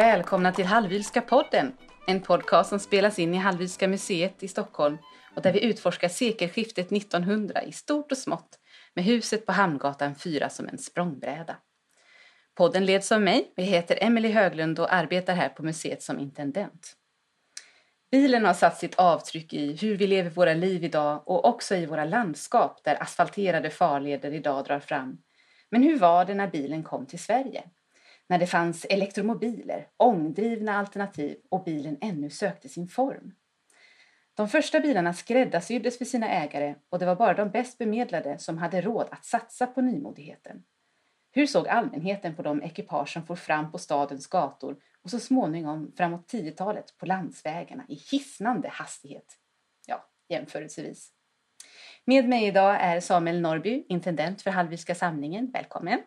Välkomna till Hallwylska podden, en podcast som spelas in i Hallwylska museet i Stockholm och där vi utforskar sekelskiftet 1900 i stort och smått med huset på Hamngatan 4 som en språngbräda. Podden leds av mig, jag heter Emelie Höglund och arbetar här på museet som intendent. Bilen har satt sitt avtryck i hur vi lever våra liv idag och också i våra landskap där asfalterade farleder idag drar fram. Men hur var det när bilen kom till Sverige? När det fanns elektromobiler, ångdrivna alternativ och bilen ännu sökte sin form. De första bilarna skräddarsyddes för sina ägare och det var bara de bäst bemedlade som hade råd att satsa på nymodigheten. Hur såg allmänheten på de ekipage som for fram på stadens gator och så småningom framåt 10-talet på landsvägarna i hisnande hastighet? Ja, jämförelsevis. Med mig idag är Samuel Norby, intendent för Hallwylska samlingen. Välkommen!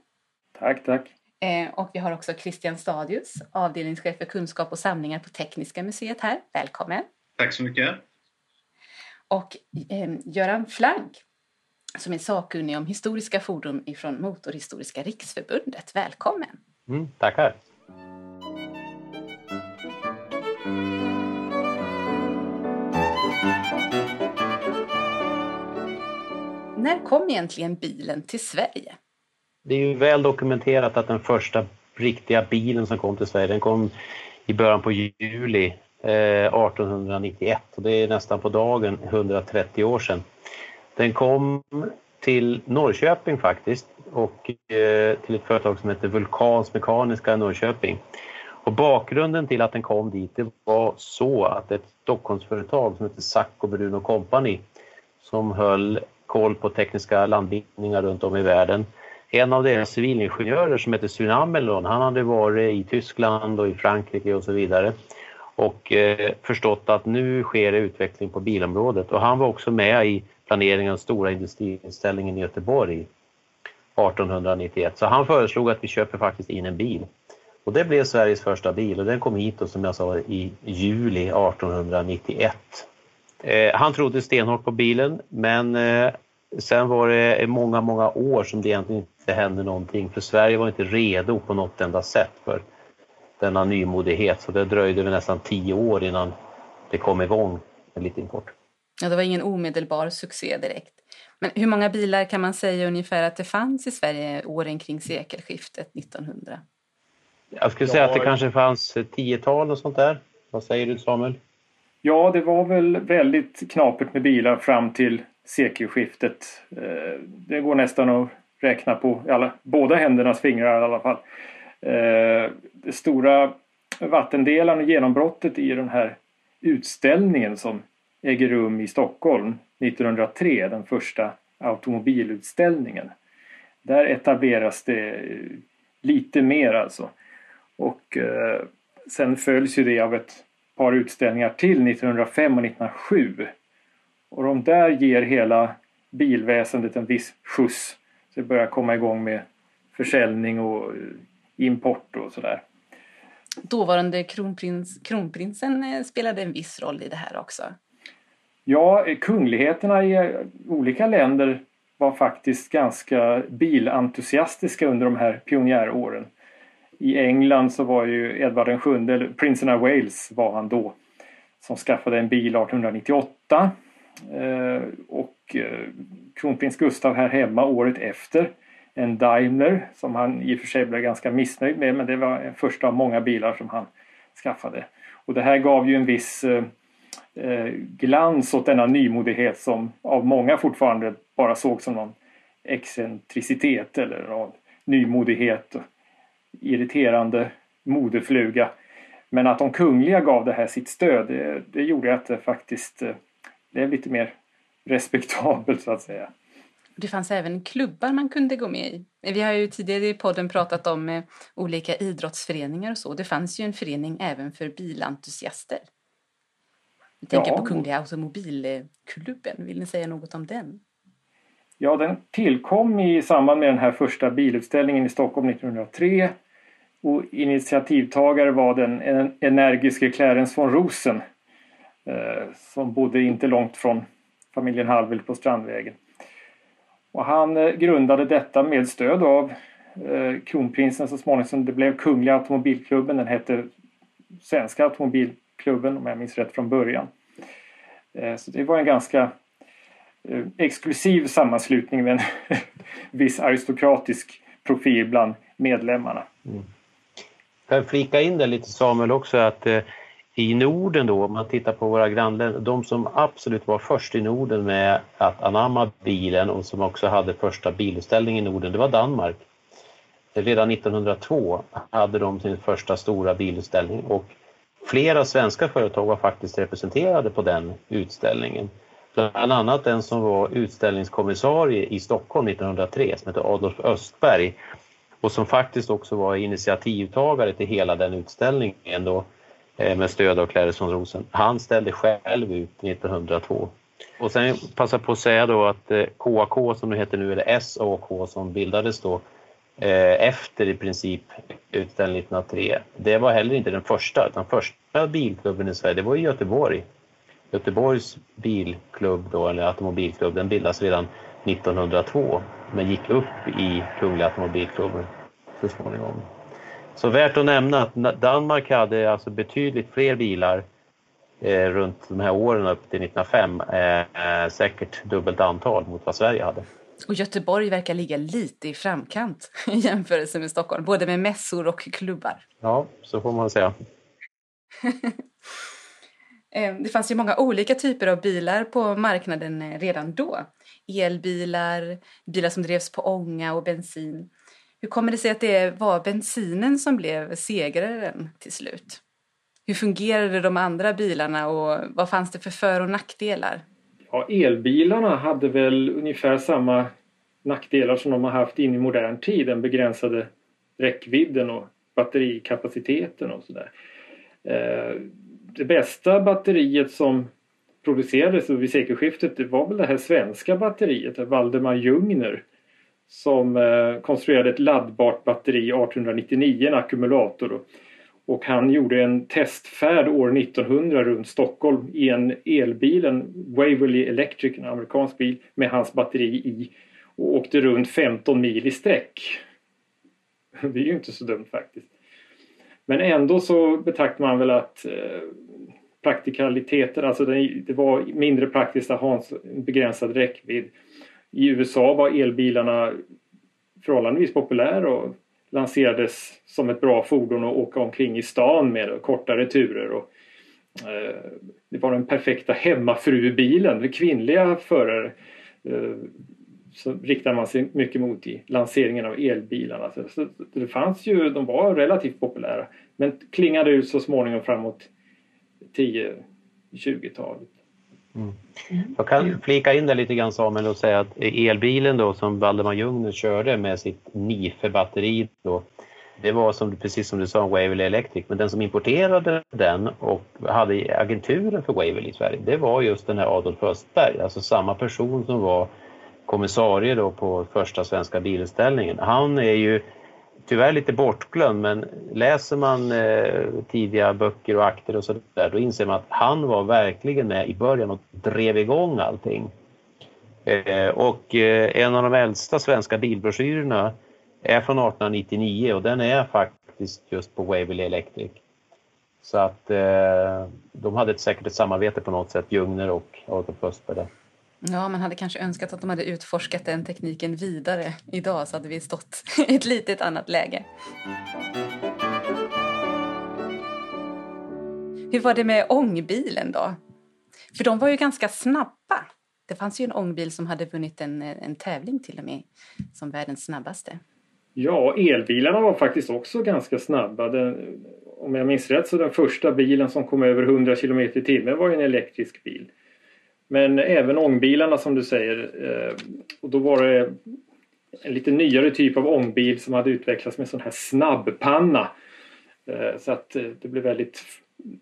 Tack, tack! Eh, och vi har också Christian Stadius, avdelningschef för kunskap och samlingar på Tekniska museet här. Välkommen! Tack så mycket! Och eh, Göran Flank, som är sakkunnig om historiska fordon ifrån Motorhistoriska riksförbundet. Välkommen! Mm, tackar! När kom egentligen bilen till Sverige? Det är ju väl dokumenterat att den första riktiga bilen som kom till Sverige, den kom i början på juli eh, 1891 och det är nästan på dagen 130 år sedan. Den kom till Norrköping faktiskt och eh, till ett företag som heter Vulkans Mekaniska i Norrköping. Och bakgrunden till att den kom dit det var så att ett Stockholmsföretag som heter Sacco Bruno Company som höll koll på tekniska landvinningar runt om i världen. En av deras civilingenjörer som heter Sune Amelon, han hade varit i Tyskland och i Frankrike och så vidare och eh, förstått att nu sker det utveckling på bilområdet och han var också med i planeringen av stora industriinställningen i Göteborg 1891. Så han föreslog att vi köper faktiskt in en bil. Och det blev Sveriges första bil och den kom hit då, som jag sa i juli 1891. Eh, han trodde stenhårt på bilen men eh, sen var det många, många år som det egentligen inte hände någonting för Sverige var inte redo på något enda sätt för denna nymodighet så det dröjde nästan tio år innan det kom igång med lite import. Ja, det var ingen omedelbar succé direkt. Men hur många bilar kan man säga ungefär att det fanns i Sverige åren kring sekelskiftet 1900? Jag skulle säga att det kanske fanns tiotal och sånt där. Vad säger du Samuel? Ja, det var väl väldigt knapert med bilar fram till sekelskiftet. Eh, det går nästan att räkna på alla, båda händernas fingrar i alla fall. Eh, det stora vattendelaren och genombrottet i den här utställningen som äger rum i Stockholm 1903, den första automobilutställningen. Där etableras det lite mer alltså. Och eh, sen följs ju det av ett par utställningar till 1905 och 1907. Och de där ger hela bilväsendet en viss skjuts. Så det börjar komma igång med försäljning och eh, import och sådär. Dåvarande kronprins, kronprinsen eh, spelade en viss roll i det här också. Ja, kungligheterna i olika länder var faktiskt ganska bilentusiastiska under de här pionjäråren. I England så var ju Edvard VII, eller prinsen av Wales var han då, som skaffade en bil 1898. Eh, och eh, kronprins Gustav här hemma året efter en Daimler som han i och för sig blev ganska missnöjd med men det var en första av många bilar som han skaffade. Och det här gav ju en viss eh, glans åt denna nymodighet som av många fortfarande bara såg som någon excentricitet eller någon nymodighet. Irriterande modefluga. Men att de kungliga gav det här sitt stöd det, det gjorde att det faktiskt eh, blev lite mer respektabelt så att säga. Det fanns även klubbar man kunde gå med i. Vi har ju tidigare i podden pratat om eh, olika idrottsföreningar och så. Det fanns ju en förening även för bilentusiaster. Jag tänker ja. på Kungliga Automobilklubben. Vill ni säga något om den? Ja, den tillkom i samband med den här första bilutställningen i Stockholm 1903. Och initiativtagare var den energiske Clarence von Rosen Eh, som bodde inte långt från familjen Hallwyl på Strandvägen. Och han eh, grundade detta med stöd av eh, kronprinsen så småningom det blev Kungliga Automobilklubben. Den hette svenska automobilklubben om jag minns rätt från början. Eh, så det var en ganska eh, exklusiv sammanslutning med en viss aristokratisk profil bland medlemmarna. Mm. kan jag flika in där lite Samuel också att eh, i Norden då, om man tittar på våra grannländer, de som absolut var först i Norden med att anamma bilen och som också hade första bilutställning i Norden, det var Danmark. Redan 1902 hade de sin första stora bilutställning och flera svenska företag var faktiskt representerade på den utställningen. Bland annat den som var utställningskommissarie i Stockholm 1903 som hette Adolf Östberg och som faktiskt också var initiativtagare till hela den utställningen då, Eh, med stöd av Claresson Rosen. Han ställde själv ut 1902. Och sen passa på att säga då att eh, KAK som det heter nu, eller SAK som bildades då eh, efter i princip utställningen 1903, det var heller inte den första, utan första bilklubben i Sverige, det var i Göteborg. Göteborgs bilklubb då, eller automobilklubb, den bildades redan 1902 men gick upp i Kungliga Automobilklubben så småningom. Så värt att nämna att Danmark hade alltså betydligt fler bilar eh, runt de här åren upp till 1905, eh, säkert dubbelt antal mot vad Sverige hade. Och Göteborg verkar ligga lite i framkant i jämförelse med Stockholm, både med mässor och klubbar. Ja, så får man säga. Eh, det fanns ju många olika typer av bilar på marknaden eh, redan då. Elbilar, bilar som drevs på ånga och bensin. Hur kommer det sig att det var bensinen som blev segraren till slut? Hur fungerade de andra bilarna och vad fanns det för för och nackdelar? Ja, elbilarna hade väl ungefär samma nackdelar som de har haft in i modern tid. Den begränsade räckvidden och batterikapaciteten och sådär. Eh, det bästa batteriet som producerades vid sekelskiftet det var väl det här svenska batteriet, Valdemar Ljungner som eh, konstruerade ett laddbart batteri 1899, en ackumulator. Och han gjorde en testfärd år 1900 runt Stockholm i en elbil, en Waverly Electric, en amerikansk bil med hans batteri i och åkte runt 15 mil i sträck. Det är ju inte så dumt faktiskt. Men ändå så betraktar man väl att eh, alltså det, var mindre praktiskt att ha en begränsad räckvidd. I USA var elbilarna förhållandevis populära och lanserades som ett bra fordon att åka omkring i stan med kortare turer. Och, eh, det var den perfekta hemmafrubilen för kvinnliga förare. Eh, så riktade man sig mycket mot i lanseringen av elbilarna. Så det fanns ju, de var relativt populära men klingade ut så småningom framåt 10-20-talet. Mm. Jag kan flika in det lite grann Samuel och säga att elbilen då som Valdemar Ljungner körde med sitt NIFE-batteri då det var som, precis som du sa Waverly Electric men den som importerade den och hade agenturen för Waverly i Sverige det var just den här Adolf Östberg, alltså samma person som var kommissarie då på första svenska bilutställningen. Han är ju tyvärr lite bortglömd men läser man eh, tidiga böcker och akter och sådär då inser man att han var verkligen med i början och drev igång allting. Eh, och eh, en av de äldsta svenska bilbroschyrerna är från 1899 och den är faktiskt just på Waverly Electric. Så att eh, de hade ett, säkert ett samarbete på något sätt, Ljungner och Adolf Östberg. Ja, man hade kanske önskat att de hade utforskat den tekniken vidare idag så hade vi stått i ett litet annat läge. Hur var det med ångbilen då? För de var ju ganska snabba. Det fanns ju en ångbil som hade vunnit en, en tävling till och med som världens snabbaste. Ja, elbilarna var faktiskt också ganska snabba. Den, om jag minns rätt så den första bilen som kom över 100 km i timmen var en elektrisk bil. Men även ångbilarna som du säger. Eh, och då var det en lite nyare typ av ångbil som hade utvecklats med sån här snabbpanna. Eh, så att eh, det blev väldigt...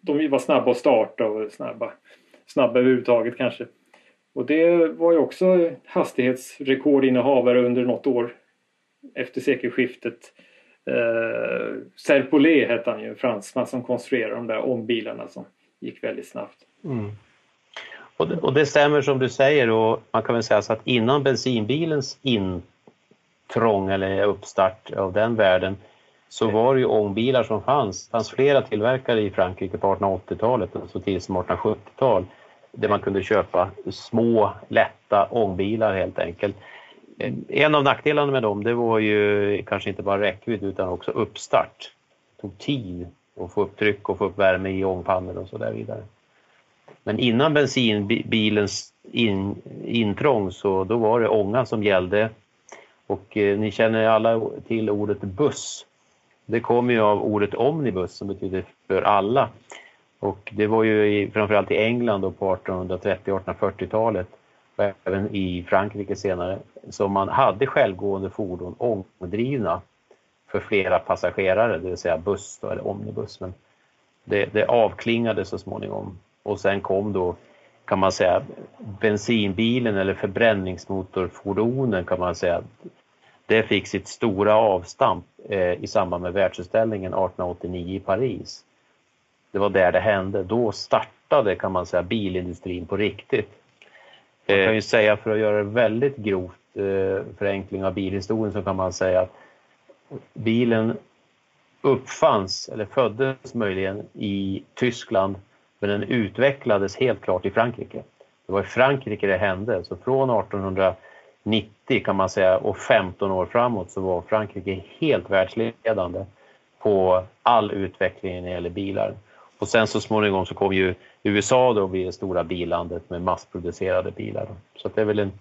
De var snabba att starta och snabba, snabba överhuvudtaget kanske. Och det var ju också hastighetsrekordinnehavare under något år efter sekelskiftet. Eh, Serpollet hette han ju, en fransman som konstruerade de där ångbilarna som gick väldigt snabbt. Mm. Och det, och det, stämmer som du säger och man kan väl säga så att innan bensinbilens intrång eller uppstart av den världen så var det ju ångbilar som fanns. Det fanns flera tillverkare i Frankrike på 1880-talet, så tidigt som 1870-tal, där man kunde köpa små, lätta ångbilar helt enkelt. En av nackdelarna med dem det var ju kanske inte bara räckvidd utan också uppstart. Det tog tid att få upp tryck och få upp värme i ångpannor och så där vidare. Men innan bensinbilens in, intrång så då var det ånga som gällde. Och eh, ni känner alla till ordet buss. Det kommer ju av ordet omnibus som betyder för alla. Och det var ju i, framförallt i England då på 1830-1840-talet och även i Frankrike senare som man hade självgående fordon ångdrivna för flera passagerare, det vill säga buss då, eller omnibus. Men det, det avklingade så småningom och sen kom då kan man säga bensinbilen eller förbränningsmotorfordonen kan man säga. Det fick sitt stora avstamp eh, i samband med världsutställningen 1889 i Paris. Det var där det hände. Då startade kan man säga bilindustrin på riktigt. Man kan ju säga för att göra det väldigt grovt eh, förenkling av bilhistorien så kan man säga att bilen uppfanns eller föddes möjligen i Tyskland men den utvecklades helt klart i Frankrike. Det var i Frankrike det hände, så från 1890 kan man säga och 15 år framåt så var Frankrike helt världsledande på all utveckling när det gäller bilar. Och sen så småningom så kom ju USA då bli det stora billandet med massproducerade bilar. Så det är väl en,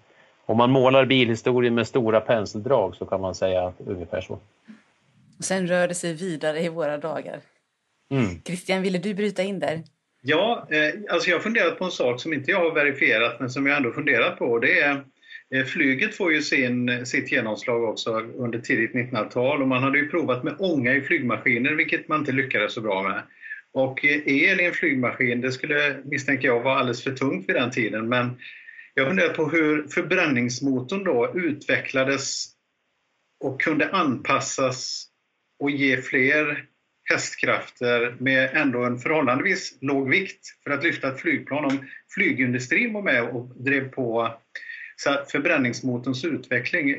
om man målar bilhistorien med stora penseldrag så kan man säga ungefär så. Och sen rör det sig vidare i våra dagar. Mm. Christian, ville du bryta in där? Ja, eh, alltså jag har funderat på en sak som inte jag har verifierat men som jag ändå funderat på. Det är eh, Flyget får ju sin, sitt genomslag också under tidigt 1900-tal och man hade ju provat med ånga i flygmaskiner vilket man inte lyckades så bra med. Och eh, el i en flygmaskin, det skulle misstänker jag vara alldeles för tungt vid den tiden men jag funderar på hur förbränningsmotorn då utvecklades och kunde anpassas och ge fler hästkrafter med ändå en förhållandevis låg vikt för att lyfta ett flygplan. Om flygindustrin var med och drev på förbränningsmotorns utveckling.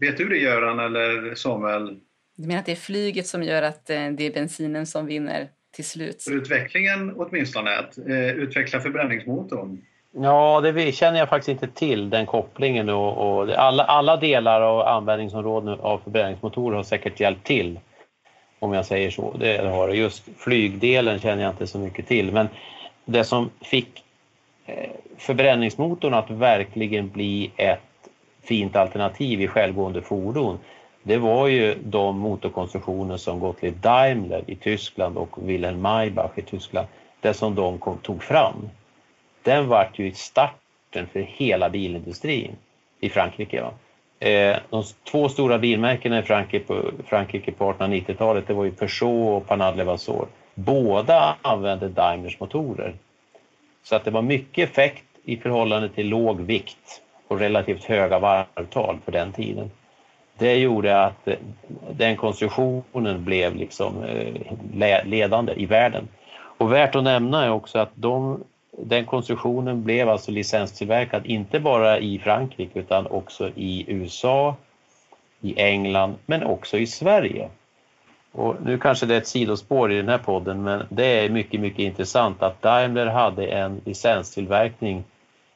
Vet du det Göran eller Samuel? Du menar att det är flyget som gör att eh, det är bensinen som vinner till slut? Utvecklingen åtminstone, att eh, utveckla förbränningsmotorn. Ja, det känner jag faktiskt inte till, den kopplingen. Och, och alla, alla delar av användningsområden av förbränningsmotorer har säkert hjälpt till om jag säger så. Det har det. Just flygdelen känner jag inte så mycket till. Men det som fick eh, förbränningsmotorn att verkligen bli ett fint alternativ i självgående fordon det var ju de motorkonstruktioner som Gottlieb Daimler i Tyskland och Wilhelm Maybach i Tyskland, det som de kom, tog fram. Den vart ju starten för hela bilindustrin i Frankrike. Va? Eh, de två stora bilmärkena i Frankrike på, Frankrike på 1890-talet det var ju Peugeot och Panade Levasseur. Båda använde Daimlers motorer. Så att det var mycket effekt i förhållande till låg vikt och relativt höga varvtal för den tiden. Det gjorde att eh, den konstruktionen blev liksom eh, ledande i världen. Och värt att nämna är också att de den konstruktionen blev alltså licenstillverkad inte bara i Frankrike utan också i USA, i England men också i Sverige. Och nu kanske det är ett sidospår i den här podden men det är mycket, mycket intressant att Daimler hade en licenstillverkning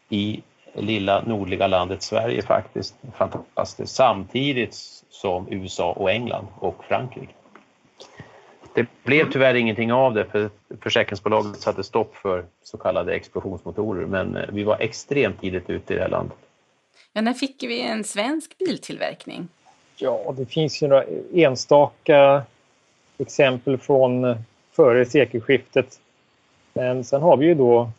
i lilla nordliga landet Sverige faktiskt. Fantastiskt. Samtidigt som USA och England och Frankrike. Det blev tyvärr ingenting av det för försäkringsbolaget satte stopp för så kallade explosionsmotorer men eh, vi var extremt tidigt ute i det här landet. Ja, när fick vi en svensk biltillverkning? Ja, det finns ju några enstaka exempel från eh, före sekelskiftet. Men sen har vi ju då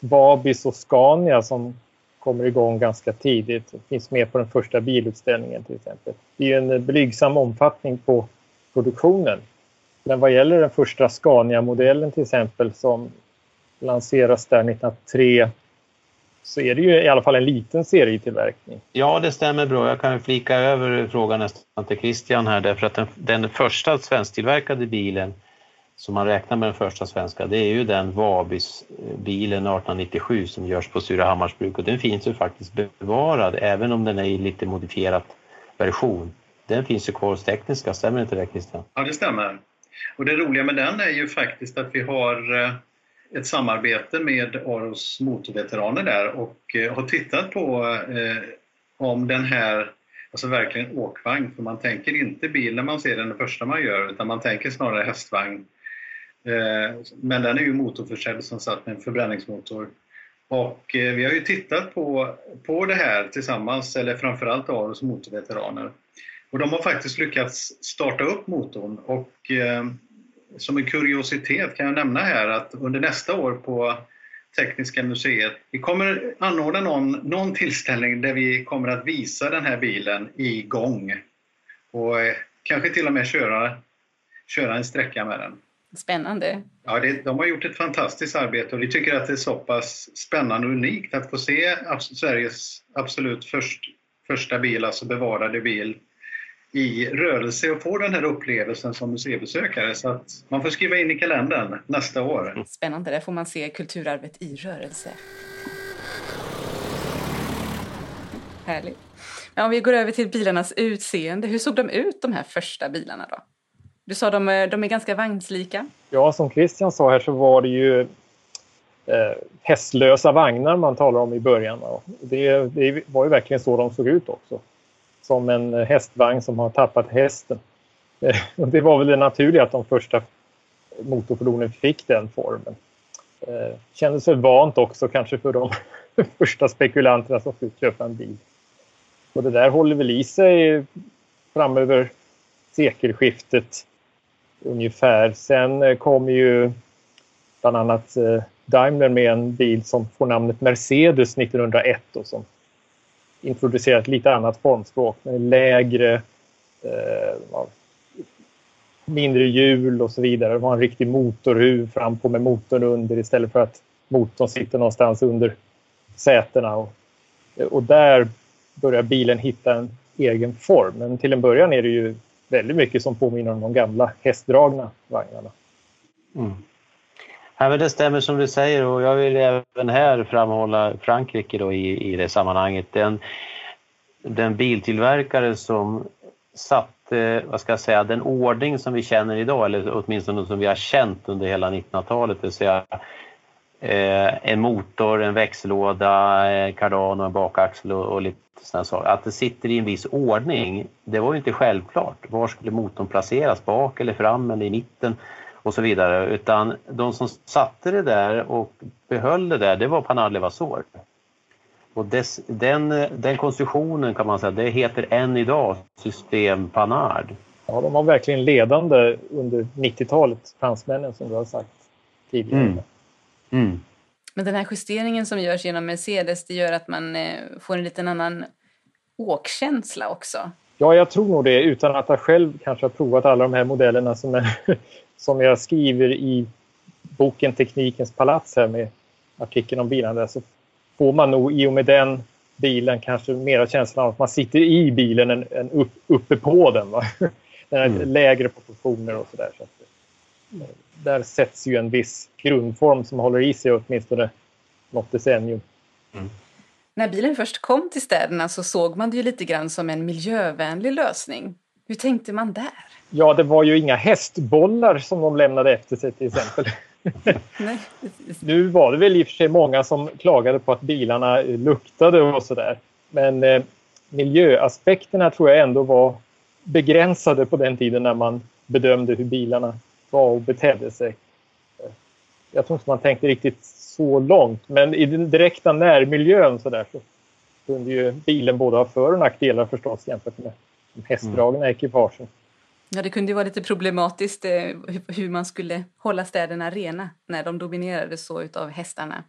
Babis och Scania som kommer igång ganska tidigt. Det finns med på den första bilutställningen till exempel. Det är en blygsam omfattning på produktionen. Men vad gäller den första Scania-modellen till exempel som lanseras där 1903 så är det ju i alla fall en liten serietillverkning. Ja, det stämmer bra. Jag kan flika över frågan nästan till Christian här därför att den, den första svensktillverkade bilen som man räknar med den första svenska, det är ju den Vabis-bilen 1897 som görs på Surahammarsbruk och den finns ju faktiskt bevarad även om den är i lite modifierad version. den finns ju kvar hos Tekniska, stämmer inte det Christian? Ja, det stämmer. Och det roliga med den är ju faktiskt att vi har eh, ett samarbete med Aros motorveteraner där och eh, har tittat på eh, om den här, alltså verkligen åkvagn, för man tänker inte bil när man ser den det första man gör utan man tänker snarare hästvagn. Men den är ju motorförsedd som satt med en förbränningsmotor. Och vi har ju tittat på, på det här tillsammans, eller framförallt Aros motorveteraner. Och de har faktiskt lyckats starta upp motorn och eh, som en kuriositet kan jag nämna här att under nästa år på Tekniska museet, vi kommer anordna någon, någon tillställning där vi kommer att visa den här bilen i gång och eh, kanske till och med köra, köra en sträcka med den. Spännande. Ja, det, de har gjort ett fantastiskt arbete och vi tycker att det är så pass spännande och unikt att få se Sveriges absolut först, första bil, alltså bevarade bil, i rörelse och få den här upplevelsen som museibesökare. Så att man får skriva in i kalendern nästa år. Spännande, där får man se kulturarvet i rörelse. Härligt. Ja, om vi går över till bilarnas utseende, hur såg de ut de här första bilarna då? Du sa de, de är ganska vagnslika. Ja, som Christian sa här så var det ju eh, hästlösa vagnar man talar om i början. Det, det var ju verkligen så de såg ut också som en hästvagn som har tappat hästen. Och det var väl det naturliga att de första motorfordonen fick den formen. Eh, kändes väl vant också kanske för de första spekulanterna som fick köpa en bil. Och det där håller väl i sig framöver sekelskiftet ungefär. Sen kommer kom ju bland annat eh, Daimler med en bil som får namnet Mercedes 1901 och som introducerat lite annat formspråk med lägre, eh, mindre hjul och så vidare. De har en riktig motorhuv fram på med motorn under istället för att motorn sitter någonstans under sätena. Och, och där börjar bilen hitta en egen form. Men till en början är det ju väldigt mycket som påminner om de gamla hästdragna vagnarna. Mm. Ja, men det stämmer som du säger och jag vill även här framhålla Frankrike då i, i det sammanhanget. Den, den biltillverkare som satte, vad ska jag säga, den ordning som vi känner idag, eller åtminstone som vi har känt under hela 1900-talet, det vill säga eh, en motor, en växellåda, eh, kardan och en bakaxel och, och lite sådana saker. Att det sitter i en viss ordning, det var ju inte självklart. Var skulle motorn placeras, bak eller fram eller i mitten? Och så vidare. Utan de som satte det där och behöll det där, det var Panard Levasseur. Och dess, den, den konstruktionen kan man säga, det heter än idag system Panard. Ja, de var verkligen ledande under 90-talet, fransmännen som du har sagt tidigare. Mm. Mm. Men den här justeringen som görs genom Mercedes, det gör att man eh, får en liten annan åkkänsla också. Ja, jag tror nog det utan att jag själv kanske har provat alla de här modellerna som är som jag skriver i boken Teknikens palats här med artikeln om bilarna så får man nog i och med den bilen kanske mera känslan av att man sitter i bilen än, än upp, uppe på den. Va? Den har mm. lägre proportioner och sådär. Så eh, där sätts ju en viss grundform som håller i sig åtminstone något decennium. Mm. När bilen först kom till städerna så såg man det ju lite grann som en miljövänlig lösning. Hur tänkte man där? Ja, det var ju inga hästbollar som de lämnade efter sig till exempel. Nej. nu var det väl i och för sig många som klagade på att bilarna luktade och sådär. Men eh, miljöaspekterna tror jag ändå var begränsade på den tiden när man bedömde hur bilarna var och betedde sig. Jag tror inte man tänkte riktigt så långt, men i den direkta närmiljön så, där, så kunde ju bilen både ha för och nackdelar förstås jämfört med de hästdragna mm. ekipagen. Ja, det kunde ju vara lite problematiskt eh, hur man skulle hålla städerna rena när de dominerades så utav hästarna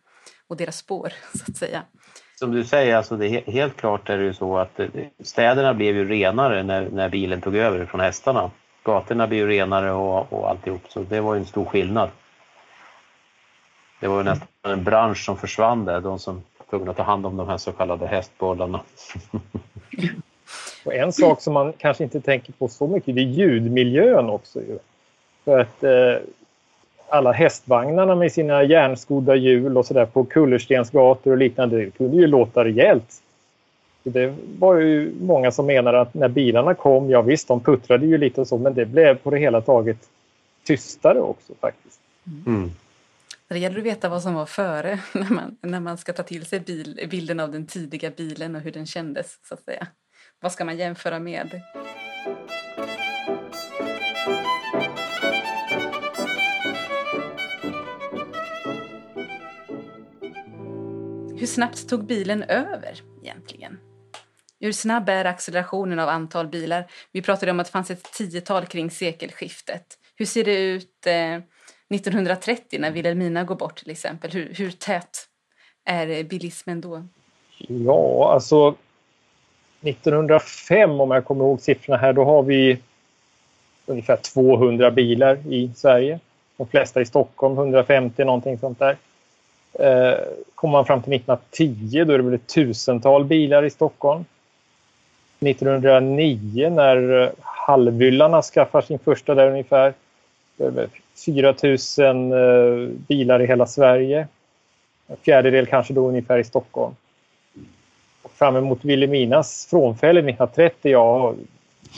och deras spår, så att säga. Som du säger, alltså det helt klart är det ju så att eh, städerna blev ju renare när, när bilen tog över från hästarna. Gatorna blev ju renare och, och alltihop, så det var ju en stor skillnad. Det var ju nästan en bransch som försvann där, de som var tvungna att ta hand om de här så kallade hästbollarna. Och en sak som man kanske inte tänker på så mycket det är ljudmiljön också. Ju. För att eh, alla hästvagnarna med sina järnskodda hjul och sådär på kullerstensgator och liknande det kunde ju låta rejält Det var ju många som menade att när bilarna kom, ja visst de puttrade ju lite och så, men det blev på det hela taget tystare också faktiskt. Mm. Det gäller att veta vad som var före när man, när man ska ta till sig bil, bilden av den tidiga bilen och hur den kändes så att säga. Vad ska man jämföra med? Hur snabbt tog bilen över egentligen? Hur snabb är accelerationen av antal bilar? Vi pratade om att det fanns ett tiotal kring sekelskiftet. Hur ser det ut eh, 1930 när Vilhelmina går bort till exempel? Hur, hur tät är bilismen då? Ja, alltså 1905 om jag kommer ihåg siffrorna här, då har vi ungefär 200 bilar i Sverige. De flesta i Stockholm, 150 någonting sånt där. Eh, kommer man fram till 1910 då är det väl ett tusental bilar i Stockholm. 1909 när eh, Hallvyllarna skaffar sin första där ungefär. 4 000 eh, bilar i hela Sverige. En fjärdedel kanske då ungefär i Stockholm. Och fram emot Vilhelminas frånfälle 1930, ja,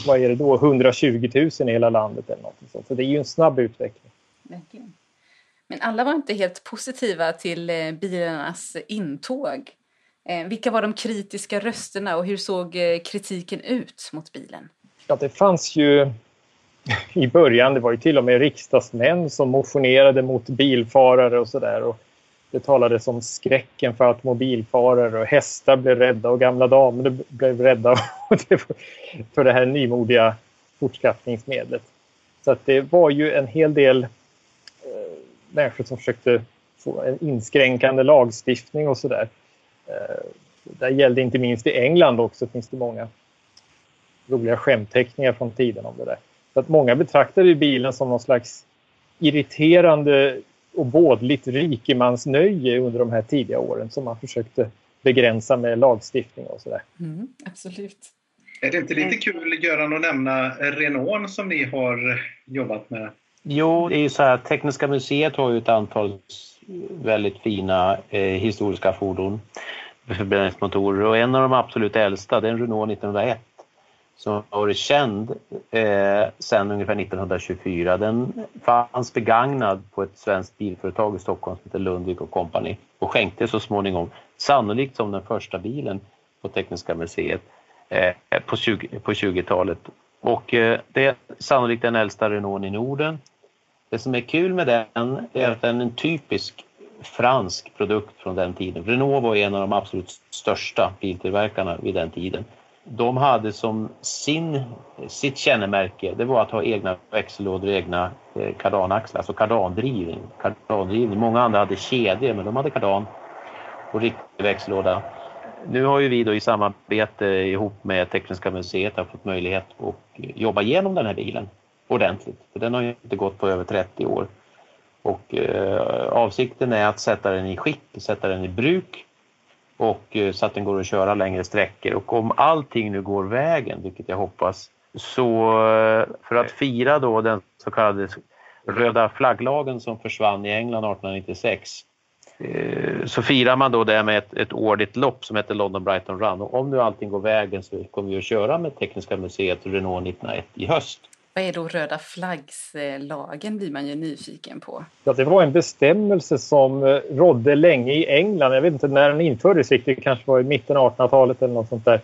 vad är det då, 120 000 i hela landet eller något sånt. Så det är ju en snabb utveckling. Verkligen. Men alla var inte helt positiva till eh, bilarnas intåg. Eh, vilka var de kritiska rösterna och hur såg kritiken ut mot bilen? Ja, det fanns ju i början, det var ju till och med riksdagsmän som motionerade mot bilfarare och sådär. Det talades om skräcken för automobilfarare och hästar blev rädda och gamla damer blev rädda för det här nymodiga fortskaffningsmedlet. Så att det var ju en hel del eh, människor som försökte få en inskränkande lagstiftning och sådär. Eh, det gällde inte minst i England också, finns det många roliga skämtteckningar från tiden om det där. Så att många betraktade bilen som någon slags irriterande och vådligt rikemansnöje under de här tidiga åren som man försökte begränsa med lagstiftning och sådär. Mm, absolut. Är det inte lite kul, Göran, att nämna Renault som ni har jobbat med? Jo, det är ju så här, Tekniska museet har ju ett antal väldigt fina eh, historiska fordon förbränningsmotorer och en av de absolut äldsta, det är en Renault 1901 som har varit känd eh, sedan ungefär 1924. Den fanns begagnad på ett svenskt bilföretag i Stockholm som heter Lundvik och Company och skänktes så småningom, sannolikt som den första bilen på Tekniska museet eh, på, 20, på 20-talet. Och eh, det är sannolikt den äldsta Renault i Norden. Det som är kul med den är att den är en typisk fransk produkt från den tiden. Renault var en av de absolut största biltillverkarna vid den tiden de hade som sin, sitt kännemärke, det var att ha egna växellådor och egna eh, kardanaxlar, alltså kardandrivning, kardandrivning. Många andra hade kedjor, men de hade kardan och riktig växellåda. Nu har ju vi då i samarbete ihop med Tekniska museet fått möjlighet att jobba igenom den här bilen ordentligt, för den har ju inte gått på över 30 år. Och eh, avsikten är att sätta den i skick, sätta den i bruk och eh, så att den går att köra längre sträckor. Och om allting nu går vägen, vilket jag hoppas, så eh, för att fira då den så kallade röda flagglagen som försvann i England 1896 eh, så firar man då det med ett, ett årligt lopp som heter London Brighton Run. Och om nu allting går vägen så kommer vi att köra med Tekniska museet Renault 1901 i höst. Vad är då röda flaggslagen blir man ju nyfiken på. Ja, det var en bestämmelse som eh, rådde länge i England. Jag vet inte när den infördes riktigt, det kanske var i mitten av 1800-talet eller något sånt där.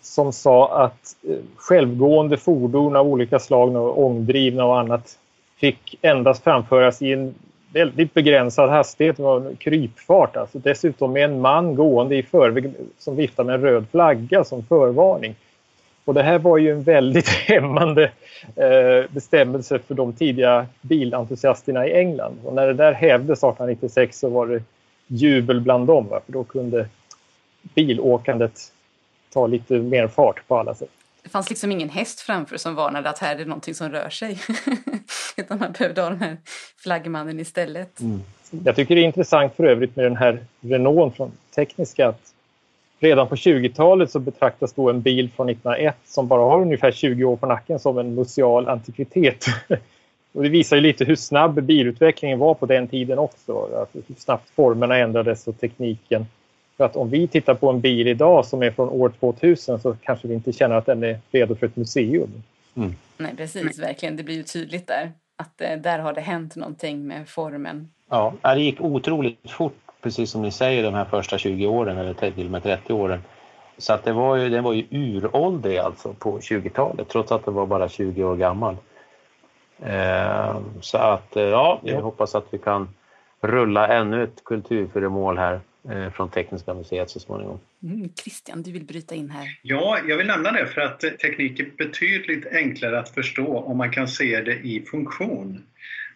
Som sa att eh, självgående fordon av olika slag, ångdrivna och annat, fick endast framföras i en väldigt begränsad hastighet, det var en krypfart. Alltså. Dessutom med en man gående i förväg som viftade med en röd flagga som förvarning. Och det här var ju en väldigt hämmande eh, bestämmelse för de tidiga bilentusiasterna i England. Och när det där hävdes 1896 så var det jubel bland dem, va? för då kunde bilåkandet ta lite mer fart på alla sätt. Det fanns liksom ingen häst framför som varnade att här är det någonting som rör sig. Utan man behövde ha den här flaggmannen istället. Mm. Jag tycker det är intressant för övrigt med den här Renault från Tekniska att redan på 20-talet så betraktas då en bil från 1901 som bara har ungefär 20 år på nacken som en museal antikvitet. Och det visar ju lite hur snabb bilutvecklingen var på den tiden också. Att hur snabbt formerna ändrades och tekniken För att om vi tittar på en bil idag som är från år 2000 så kanske vi inte känner att den är redo för ett museum. Mm. Nej, precis, verkligen. Det blir ju tydligt där att eh, där har det hänt någonting med formen. Ja, det gick otroligt fort, precis som ni säger, de här första 20 åren eller till och med 30 åren. Så att det var ju, den var ju uråldrig alltså på 20-talet trots att den var bara 20 år gammal. Eh, så att eh, ja, jag hoppas att vi kan rulla ännu ett kulturföremål här eh, från Tekniska museet så småningom. Mm, Christian, du vill bryta in här. Ja, jag vill nämna det för att teknik är betydligt enklare att förstå om man kan se det i funktion.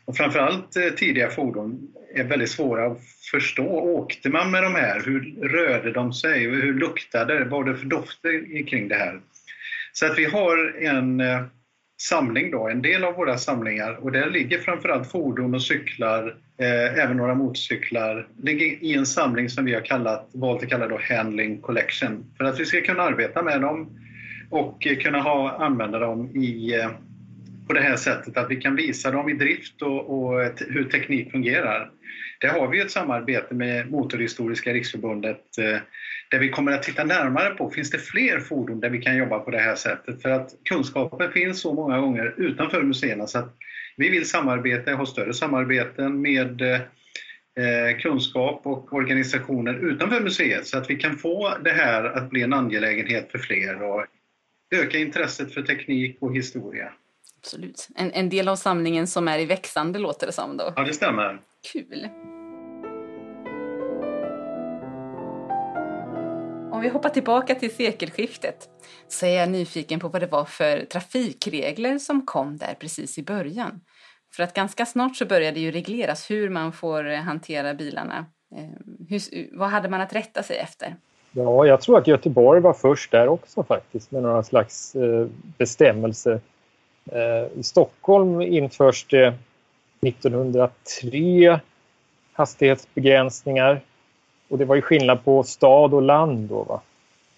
Och framförallt eh, tidiga fordon är väldigt svåra att förstå. Åkte man med de här? Hur rörde de sig? Hur luktade det? Vad var det för dofter kring det här? Så att vi har en eh, samling då, en del av våra samlingar och där ligger framförallt fordon och cyklar, eh, även några motorcyklar, ligger i en samling som vi har kallat, valt att kalla då Handling Collection. För att vi ska kunna arbeta med dem och eh, kunna ha, använda dem i eh, på det här sättet att vi kan visa dem i drift och, och hur teknik fungerar. Där har vi ett samarbete med Motorhistoriska riksförbundet eh, där vi kommer att titta närmare på, finns det fler fordon där vi kan jobba på det här sättet? För att kunskapen finns så många gånger utanför museerna så att vi vill samarbeta, ha större samarbeten med eh, kunskap och organisationer utanför museet så att vi kan få det här att bli en angelägenhet för fler och öka intresset för teknik och historia. Absolut. En, en del av samlingen som är i växande låter det som då. Ja, det stämmer. Kul. Om vi hoppar tillbaka till sekelskiftet så är jag nyfiken på vad det var för trafikregler som kom där precis i början. För att ganska snart så började ju regleras hur man får hantera bilarna. Eh, hur, vad hade man att rätta sig efter? Ja, jag tror att Göteborg var först där också faktiskt med några slags eh, bestämmelser Eh, I Stockholm införs det 1903 hastighetsbegränsningar och det var ju skillnad på stad och land då. Va?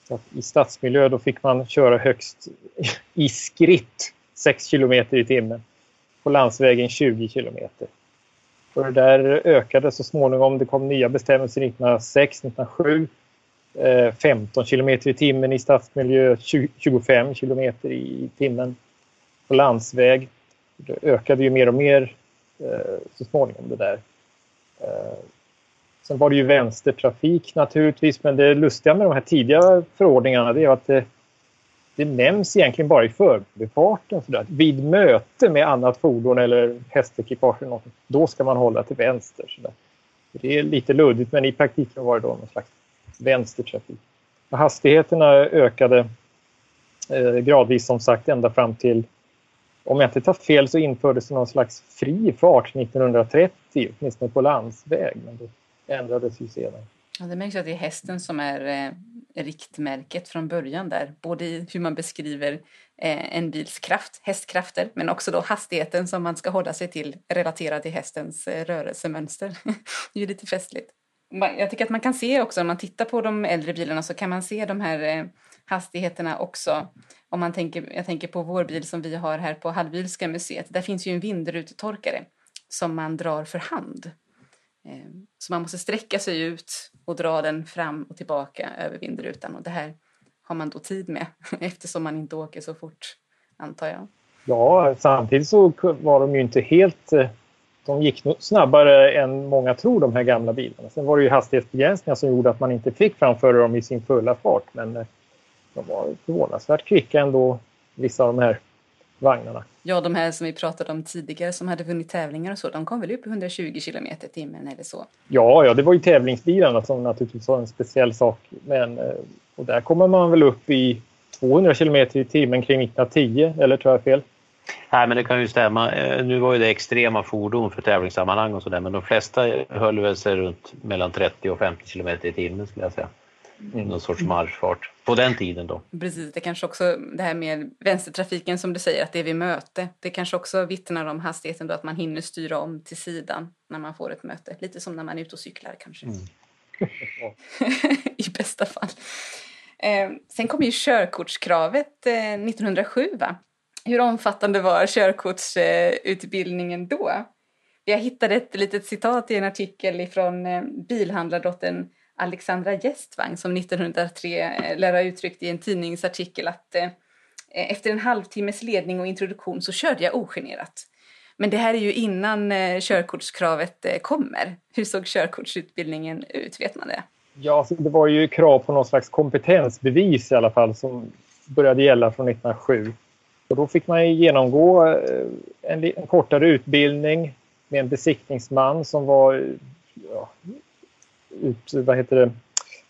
Så I stadsmiljö då fick man köra högst i skritt 6 km i timmen. På landsvägen 20 km. Och det där ökade så småningom. Det kom nya bestämmelser 1906, 1907. 15 km i timmen i stadsmiljö, 25 km i timmen på landsväg. Det ökade ju mer och mer eh, så småningom det där. Eh, sen var det ju vänstertrafik naturligtvis, men det lustiga med de här tidiga förordningarna det är att det, det nämns egentligen bara i förbifarten. Sådär. Vid möte med annat fordon eller hästekipage eller något, då ska man hålla till vänster. Sådär. Det är lite luddigt, men i praktiken var det då någon slags vänstertrafik. Hastigheterna ökade eh, gradvis som sagt ända fram till om jag inte tar fel så infördes någon slags fri fart 1930, åtminstone på landsväg. Men det ändrades ju sedan. Ja, det märks att det är hästen som är eh, riktmärket från början där. Både i hur man beskriver eh, en bils kraft, hästkrafter, men också då hastigheten som man ska hålla sig till relaterad till hästens eh, rörelsemönster. det är ju lite festligt. Jag tycker att man kan se också, om man tittar på de äldre bilarna så kan man se de här eh, hastigheterna också. Om man tänker, jag tänker på vår bil som vi har här på Hallwylska museet. Där finns ju en vindrutetorkare som man drar för hand. Ehm, så man måste sträcka sig ut och dra den fram och tillbaka över vindrutan. Och det här har man då tid med eftersom man inte åker så fort, antar jag. Ja, samtidigt så var de ju inte helt... Eh, de gick snabbare än många tror, de här gamla bilarna. Sen var det ju hastighetsbegränsningar som gjorde att man inte fick framföra dem i sin fulla fart. Men eh, de var förvånansvärt kvicka ändå, vissa av de här vagnarna. Ja, de här som vi pratade om tidigare som hade vunnit tävlingar och så, de kom väl upp i 120 km i timmen eller så? Ja, ja, det var ju tävlingsbilarna som naturligtvis var en speciell sak. Men, eh, och där kommer man väl upp i 200 km i timmen kring 1910, eller tror jag fel? Nej, men det kan ju stämma. Eh, nu var ju det extrema fordon för tävlingssammanhang och sådär, men de flesta höll väl sig runt mellan 30 och 50 km i timmen skulle jag säga. Mm. Någon sorts marschfart. På den tiden då. Precis, det kanske också det här med vänstertrafiken som du säger att det är vid möte. Det kanske också vittnar om hastigheten då att man hinner styra om till sidan när man får ett möte. Lite som när man är ute och cyklar kanske. Mm. I bästa fall. Eh, sen kom ju körkortskravet eh, 1907 va? Hur omfattande var körkortsutbildningen eh, då? Jag hittade ett litet citat i en artikel från eh, bilhandlardottern Alexandra Gästvang som 1903 eh, lär ha uttryckt i en tidningsartikel att eh, eh, efter en halvtimmes ledning och introduktion så körde jag ogenerat. Men det här är ju innan eh, körkortskravet eh, kommer. Hur såg körkortsutbildningen ut? Vet man det? Ja, alltså, det var ju krav på någon slags kompetensbevis i alla fall som började gälla från 1907. Och då fick man genomgå eh, en, en, kortare utbildning med en besiktningsman som var, ja, ut, vad heter det,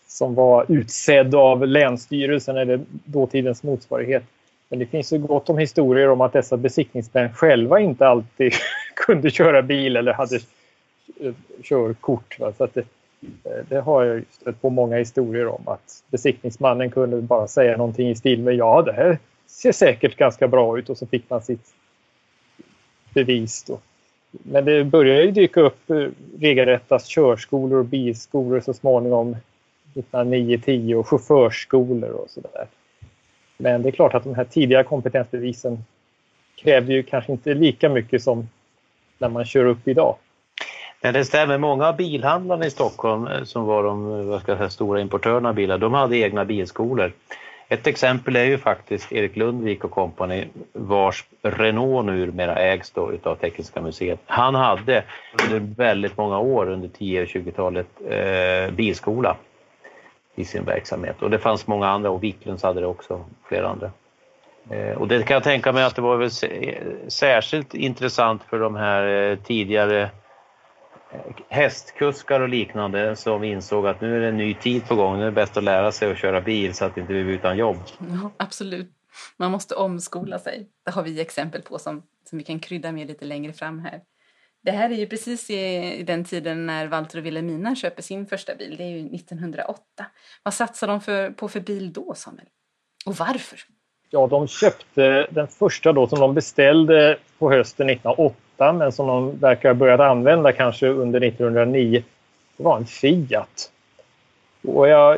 som var utsedd av Länsstyrelsen eller dåtidens motsvarighet. Men det finns ju gott om historier om att dessa besiktningsmän själva inte alltid kunde köra bil eller hade eh, körkort. körkort. Så att det, eh, det har jag stött på många historier om att besiktningsmannen kunde bara säga någonting i stil med ja, det här ser säkert ganska bra ut och så fick man sitt bevis. Då. Men det började ju dyka upp eh, regelrätta körskolor och bilskolor så småningom 1909-10 och chaufförsskolor och sådär. Men det är klart att de här tidiga kompetensbevisen krävde ju kanske inte lika mycket som när man kör upp idag. Men det stämmer, många av bilhandlarna i Stockholm eh, som var de eh, vad ska jag säga, stora importörerna av bilar, de hade egna bilskolor. Ett exempel är ju faktiskt Erik Lundvik och kompani vars Renault numera ägs då utav Tekniska museet. Han hade under väldigt många år under 10 och 20-talet eh, bilskola i sin verksamhet. Och det fanns många andra och Wiklunds hade det också, flera andra. Eh, och det kan jag tänka mig att det var väl särskilt intressant för de här eh, tidigare eh, hästkuskar och liknande som insåg att nu är det en ny tid på gång, nu är det bäst att lära sig att köra bil så att inte vi blir utan jobb. Ja, absolut. Man måste omskola sig. Det har vi exempel på som, som vi kan krydda med lite längre fram här. Det här är ju precis i, den tiden när Walter och Wilhelmina köper sin första bil. Det är ju 1908. Vad satsar de för, på för bil då, Samuel? Och varför? Ja, de köpte den första då som de beställde på hösten 1908 men som de verkar ha börjat använda kanske under 1909. Det var en Fiat. Och jag,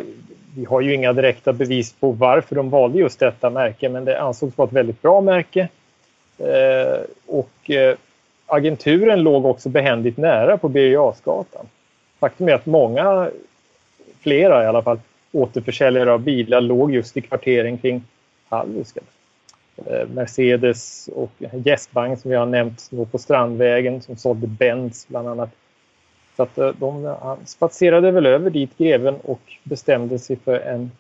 vi har ju inga direkta bevis på varför de valde just detta märke men det ansågs vara ett väldigt bra märke. Eh, och eh, agenturen låg också behändigt nära på Birger Faktum är att många, flera i alla fall, återförsäljare av bilar låg just i kvarteren kring Hallwyska. Eh, Mercedes och Gästbank som vi har nämnt på Strandvägen som sålde Benz bland annat. Så att eh, de spatserade väl över dit greven och bestämde sig för en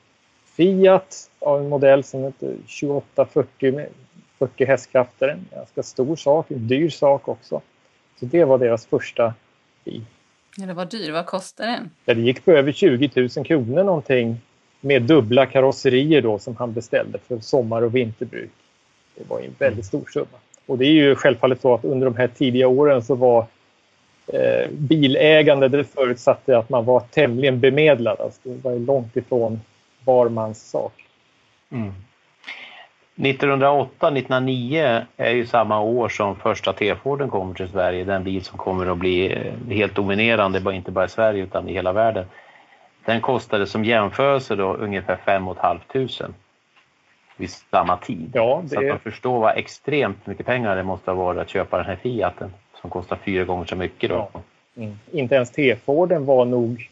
Fiat av en modell som heter 2840 40 hästkrafter. En ganska stor sak, en dyr sak också. Så det var deras första bil. Ja, det var dyr. Vad kostade den? Ja, det gick på över 20 000 kronor någonting med dubbla karosserier då som han beställde för sommar och vinterbruk. Det var en väldigt stor summa. Och det är ju självfallet så att under de här tidiga åren så var eh, bilägande, det förutsatte att man var tämligen bemedlad. Alltså det var långt ifrån var mans sak. Mm. 1908-1909 är ju samma år som första T-Forden kommer till Sverige, den bil som kommer att bli eh, helt dominerande, inte bara i Sverige utan i hela världen. Den kostade som jämförelse då ungefär 5 500 vid samma tid. Ja, det... Så att man förstår vad extremt mycket pengar det måste ha varit att köpa den här Fiaten som kostar fyra gånger så mycket. Då. Ja. Mm. Inte ens T-Forden var nog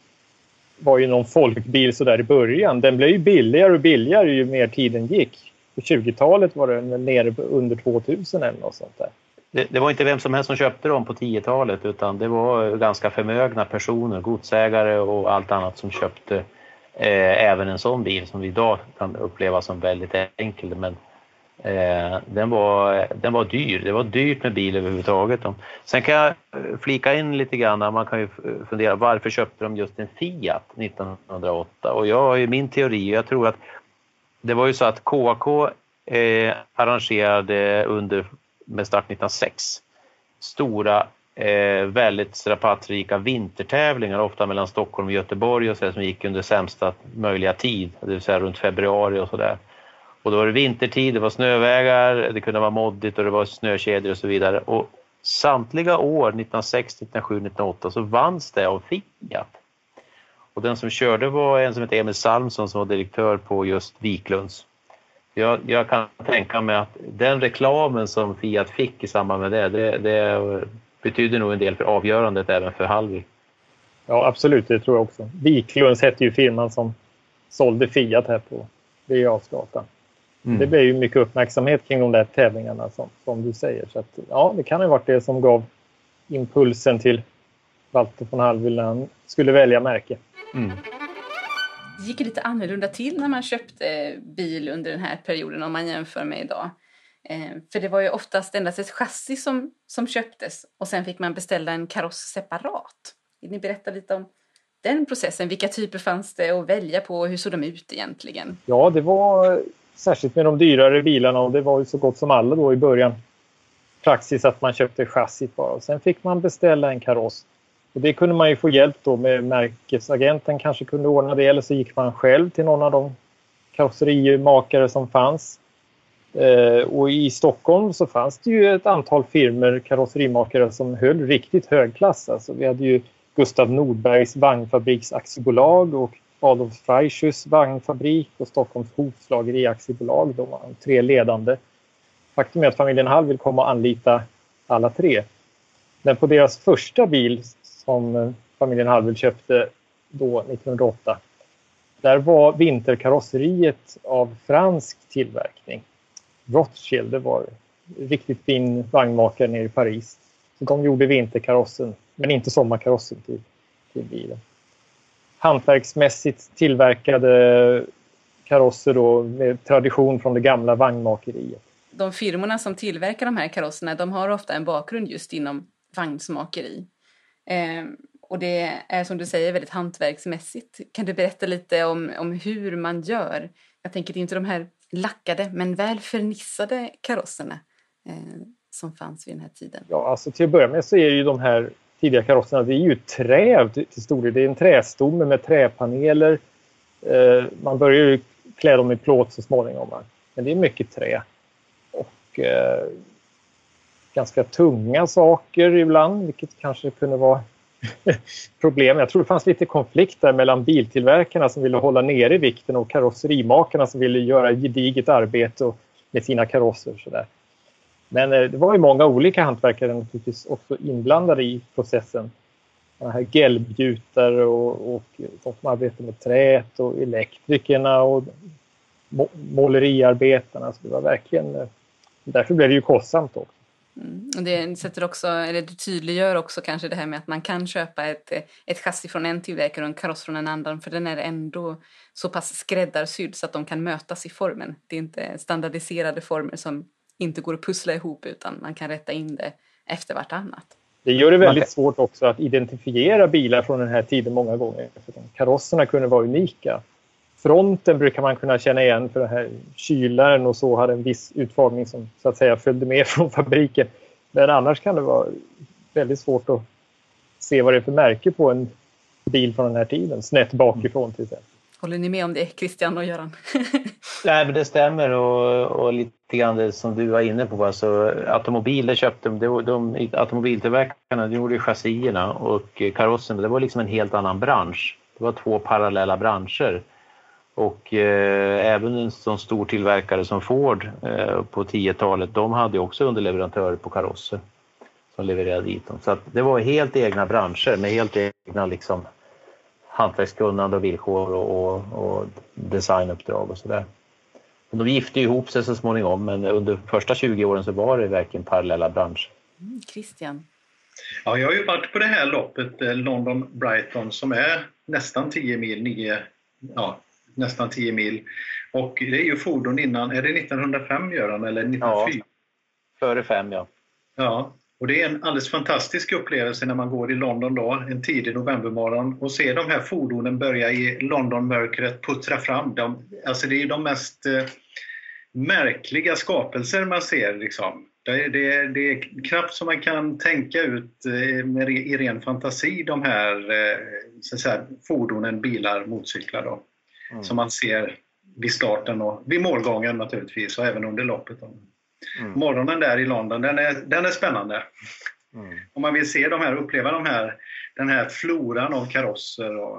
var ju någon folkbil så där i början. Den blev ju billigare och billigare ju mer tiden gick på 20-talet var den nere under 2000 eller något sånt där. Det, det, var inte vem som helst som köpte dem på 10-talet utan det var ganska förmögna personer, godsägare och allt annat som köpte eh, även en sån bil som vi idag kan uppleva som väldigt enkel. Men eh, den, var, den var dyr, det var dyrt med bil överhuvudtaget. Sen kan jag eh, flika in lite grann, man kan ju eh, fundera varför köpte de just en Fiat 1908? Och jag har ju min teori, jag tror att det var ju så att KAK eh, arrangerade under, med start 1906 stora, eh, väldigt strapatsrika vintertävlingar, ofta mellan Stockholm och Göteborg och så där, som gick under sämsta möjliga tid, det vill säga runt februari och sådär. Och då var det vintertid, det var snövägar, det kunde vara moddigt och det var snökedjor och så vidare. Och samtliga år, 1906, 1907, 1908, så vanns det av Fiat. Och den som körde var en som hette Emil Salmsson som var direktör på just Wiklunds. Jag, jag, kan tänka mig att den reklamen som Fiat fick i samband med det, det, det betyder nog en del för avgörandet även för Hallvik. Ja, absolut. Det tror jag också. Wiklunds hette ju firman som sålde Fiat här på Birger Mm. Det blev ju mycket uppmärksamhet kring de där tävlingarna som, som du säger. Så att, ja, det kan ha varit det som gav impulsen till Walter von Hallwyl när han skulle välja märke. Mm. Det gick lite annorlunda till när man köpte eh, bil under den här perioden om man jämför med idag. Eh, för det var ju oftast endast ett chassi som, som köptes och sen fick man beställa en kaross separat. Vill ni berätta lite om den processen? Vilka typer fanns det att välja på och hur såg de ut egentligen? Ja, det var särskilt med de dyrare bilarna och det var ju så gott som alla då i början praxis att man köpte chassit bara. Och sen fick man beställa en kaross. Och det kunde man ju få hjälp då med märkesagenten kanske kunde ordna det eller så gick man själv till någon av de karosserimakare som fanns. Eh, och i Stockholm så fanns det ju ett antal firmer, karosserimakare som höll riktigt hög klass. Alltså vi hade ju Gustav Nordbergs vagnfabriks aktiebolag och Adolf Freischus vagnfabrik och Stockholms hovslageri aktiebolag. De var de tre ledande. Faktum är att familjen Hall vill komma och anlita alla tre. Men på deras första bil som eh, familjen Hallwyl köpte då 1908 där var vinterkarosseriet av fransk tillverkning. Rothschild, det var riktigt fin vagnmakare nere i Paris. Så de gjorde vinterkarossen, men inte sommarkarossen till, till bilen hantverksmässigt tillverkade karosser då, med tradition från det gamla vagnmakeriet. De firmorna som tillverkar de här karosserna de har ofta en bakgrund just inom vagnsmakeri. Eh, och det är som du säger väldigt hantverksmässigt. Kan du berätta lite om, om hur man gör? Jag tänker det är inte de här lackade men väl förnissade karosserna eh, som fanns vid den här tiden. Ja, alltså till att börja med så är ju de här tidiga karosserna, det är ju trä till stor del. Det är en trästomme med träpaneler. Eh, man börjar ju klä dem i plåt så småningom. Men det är mycket trä. Och eh, ganska tunga saker ibland, vilket kanske kunde vara problem. Jag tror det fanns lite konflikt där mellan biltillverkarna som ville hålla nere vikten och karosserimakarna som ville göra gediget arbete med sina karosser. Så där. Men eh, det var ju många olika hantverkare naturligtvis också inblandade i processen. Här gelbgjutare och, och de som arbetar med träet och elektrikerna och måleriarbetarna. Så det var verkligen, eh, därför blev det ju kostsamt också. Mm. Och det, sätter också, eller det tydliggör också kanske det här med att man kan köpa ett, ett chassi från en tillverkare och en kaross från en annan för den är ändå så pass skräddarsydd så att de kan mötas i formen. Det är inte standardiserade former som inte går att pussla ihop utan man kan rätta in det efter vartannat. Det gör det väldigt svårt också att identifiera bilar från den här tiden många gånger. För karosserna kunde vara unika. Fronten brukar man kunna känna igen för den här kylaren och så hade en viss utformning som så att säga följde med från fabriken. Men annars kan det vara väldigt svårt att se vad det är för märke på en bil från den här tiden, snett bakifrån till exempel. Håller ni med om det, Christian och Göran? Nej, men det stämmer och, och lite grann det som du var inne på. Alltså, automobiler köpte, de, de, automobiltillverkarna de gjorde chassierna och karossen, det var liksom en helt annan bransch. Det var två parallella branscher. Och eh, även en sån stor tillverkare som Ford eh, på 10-talet, de hade också underleverantörer på karosser som levererade dit dem. Så det var helt egna branscher med helt egna liksom, hantverkskunnande och villkor och, och, och designuppdrag och sådär. De gifte ihop sig så småningom men under första 20 åren så var det verkligen parallella branscher. Mm, Christian? Ja, jag har ju varit på det här loppet, eh, London-Brighton, som är nästan 10 mil, 9, ja, nästan 10 mil. Och det är ju fordon innan, är det 1905 Göran, eller 1904? Ja, före fem ja. Ja, och det är en alldeles fantastisk upplevelse när man går i London då, en tidig novembermorgon och ser de här fordonen börja i Londonmörkret puttra fram. De, alltså det är de mest eh, märkliga skapelser man ser. Liksom. Det, det, det, är knappt som man kan tänka ut eh, med, i ren fantasi de här, eh, så säga, fordonen, bilar, motorcyklar då, mm. som man ser vid starten och vid målgången naturligtvis och även under loppet. Då. Mm. Morgonen där i London, den är, den är spännande. Mm. Om man vill se de här, uppleva de här, den här floran av karosser. Och...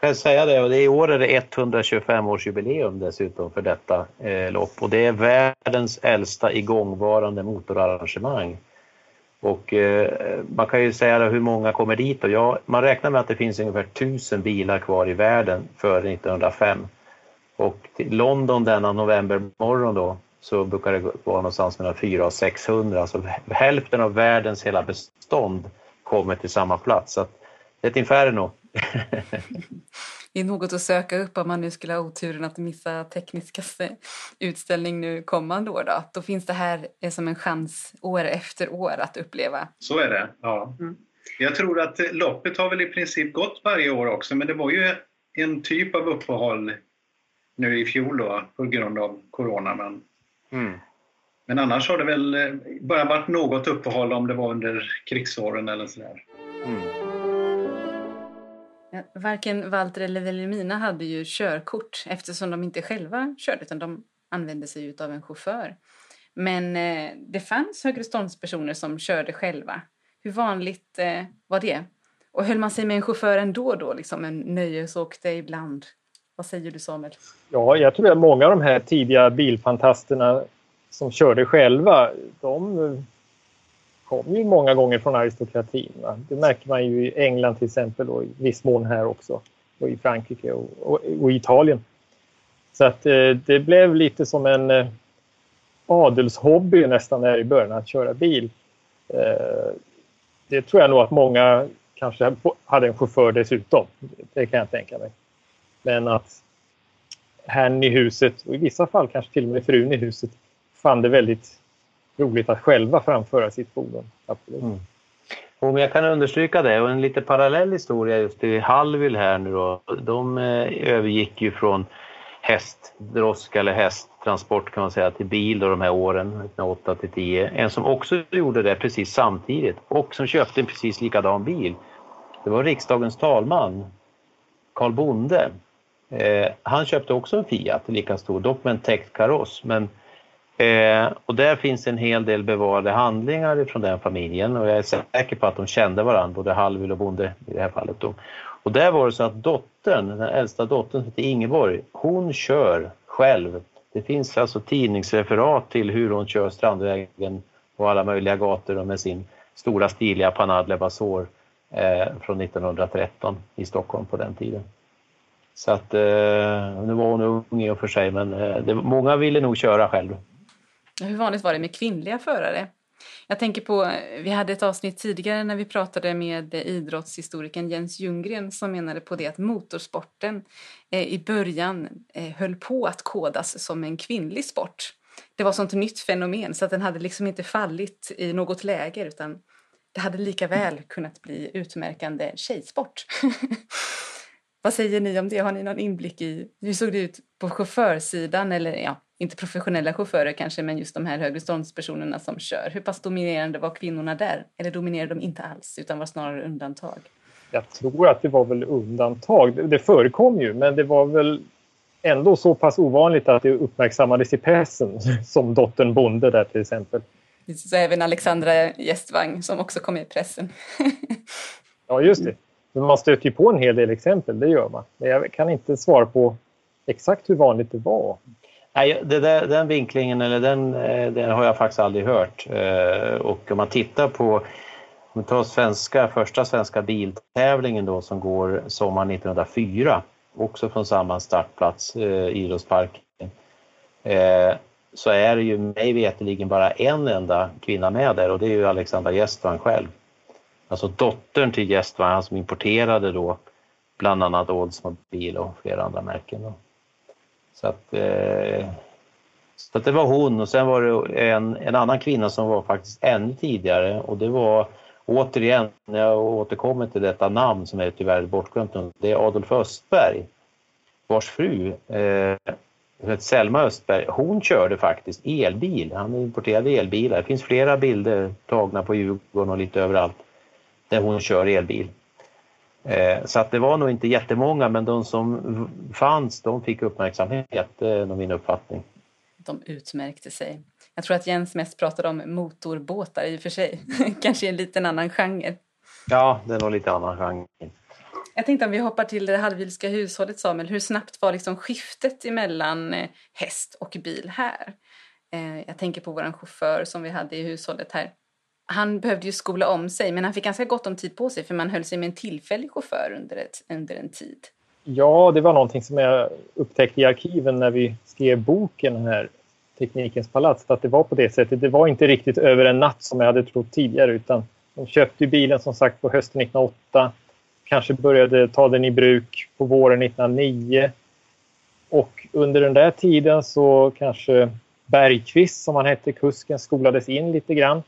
Jag kan säga det, och det är i år är det 125-årsjubileum dessutom för detta eh, lopp och det är världens äldsta igångvarande motorarrangemang. Och eh, man kan ju säga hur många kommer dit och ja, man räknar med att det finns ungefär tusen bilar kvar i världen före 1905. Och till London denna novembermorgon då så brukar det vara någonstans mellan 400 och 600, alltså hälften av världens hela bestånd kommer till samma plats. Så det är ett inferno. det är något att söka upp om man nu skulle ha oturen att missa tekniskaste utställning nu kommande år. Då, då finns det här som en chans år efter år att uppleva. Så är det, ja. Mm. Jag tror att loppet har väl i princip gått varje år också, men det var ju en typ av uppehåll nu i fjol då, på grund av corona. Men, mm. men annars har det väl eh, bara varit något uppehåll om det var under krigsåren eller sådär. Eh, varken Walter eller Wilhelmina hade ju körkort eftersom de inte själva körde utan de använde sig av en chaufför. Men eh, det fanns högreståndspersoner som körde själva. Hur vanligt eh, var det? Och höll man sig med en chaufför ändå då, liksom en nöjesåkte ibland? Vad säger du Samuel? Ja, jag tror att många av de här tidiga bilfantasterna som körde själva, de kom ju många gånger från aristokratin. Va? Det märker man ju i England till exempel och i viss mån här också. Och i Frankrike och, och, och Italien. Så att eh, det blev lite som en eh, adelshobby nästan där i början att köra bil. Eh, det tror jag nog att många kanske hade en chaufför dessutom. Det kan jag tänka mig. Men att herrn i huset, och i vissa fall kanske till och med frun i huset, fann det väldigt roligt att själva framföra sitt fordon. Absolut. Mm. Och jag kan understryka det och en lite parallell historia just i Hallwyl här nu då. De eh, övergick ju från hästdroska eller hästtransport kan man säga till bil då de här åren, 1908 till 10. En som också gjorde det precis samtidigt och som köpte en precis likadan bil. Det var riksdagens talman Karl Bonde. Eh, han köpte också en Fiat, lika stor, dock med en täckt kaross. Men Eh, och där finns en hel del bevarade handlingar från den familjen och jag är säker på att de kände varandra, både Hallwyl och Bonde i det här fallet. Då. Och där var det så att dottern, den äldsta dottern heter Ingeborg, hon kör själv. Det finns alltså tidningsreferat till hur hon kör Strandvägen på alla möjliga gator med sin stora stiliga Panad Basor eh, från 1913 i Stockholm på den tiden. Så att, eh, nu var hon ung i och för sig men eh, det, många ville nog köra själv. Hur vanligt var det med kvinnliga förare? Jag tänker på, eh, vi hade ett avsnitt tidigare när vi pratade med eh, idrottshistorikern Jens Ljunggren som menade på det att motorsporten eh, i början höll på att kodas som en kvinnlig sport. Det var sånt nytt fenomen så att den hade liksom inte fallit i något läger utan det hade lika väl kunnat bli utmärkande tjejsport. Vad säger ni om det? Har ni någon inblick i hur såg det ut på chaufförsidan eller ja, inte professionella chaufförer kanske, men just de här högre ståndspersonerna som kör. Hur pass dominerande var kvinnorna där? Eller dominerade de inte alls, utan var snarare undantag? Jag tror att det var väl undantag. Det förekom ju, men det var väl ändå så pass ovanligt att det uppmärksammades i pressen, som dottern Bonde där till exempel. Så även Alexandra Gästvang som också kom i pressen. ja, just det. Men man stöter ju på en hel del exempel, det gör man. Men jag kan inte svara på exakt hur vanligt det var. Nej, det där, den vinklingen eller den, eh, den har jag faktiskt aldrig hört. Eh, och om man tittar på om vi tar svenska, första svenska biltävlingen då som går sommaren 1904, också från samma startplats, eh, idrottsparken, eh, så är det ju mig veterligen bara en enda kvinna med där och det är ju Alexandra Gästvang själv. Alltså dottern till Gästvang, han som importerade då bland annat Oldsmobile och flera andra märken. Då. Så att, eh, så att det var hon och sen var det en, en annan kvinna som var faktiskt ännu tidigare och det var återigen, när jag återkommer till detta namn som är tyvärr bortglömt det är Adolf Östberg vars fru eh, Selma Östberg, hon körde faktiskt elbil. Han importerade elbilar. Det finns flera bilder tagna på Djurgården och lite överallt där hon kör elbil. Eh, så att det var nog inte jättemånga men de som fanns de fick uppmärksamhet, det är nog min uppfattning. De utmärkte sig. Jag tror att Jens mest pratade om motorbåtar i och för sig. Kanske en liten annan genre. Ja, det är nog lite annan genre. Jag tänkte om vi hoppar till det halvvilska hushållet Samuel. Hur snabbt var liksom skiftet emellan eh, häst och bil här? Eh, jag tänker på vår chaufför som vi hade i hushållet här han behövde ju skola om sig, men han fick ganska gott om tid på sig för man höll sig med en tillfällig chaufför under, ett, under en tid. Ja, det var någonting som jag upptäckte i arkiven när vi skrev boken här, Teknikens palats, att det var på det sättet. Det var inte riktigt över en natt som jag hade trott tidigare, utan de köpte bilen som sagt på hösten 1908, kanske började ta den i bruk på våren 1909 och under den där tiden så kanske Bergqvist, som han hette, kusken, skolades in lite grann.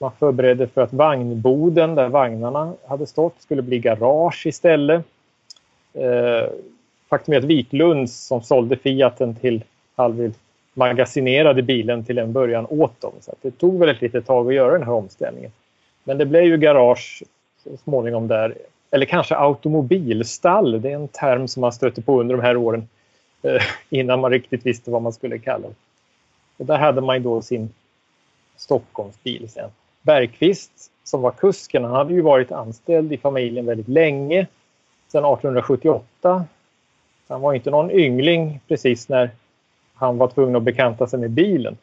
Man förberedde för att vagnboden där vagnarna hade stått skulle bli garage istället. Eh, faktum är att Wiklunds som sålde Fiaten till Hallwyl magasinerade bilen till en början åt dem. Så det tog väl ett litet tag att göra den här omställningen. Men det blev ju garage så småningom där. Eller kanske automobilstall, det är en term som man stötte på under de här åren eh, innan man riktigt visste vad man skulle kalla det. Och där hade man ju då sin Stockholmsbil sen. Bergqvist som var kusken, han hade ju varit anställd i familjen väldigt länge, sedan 1878. Så han var inte någon yngling precis när han var tvungen att bekanta sig med bilen.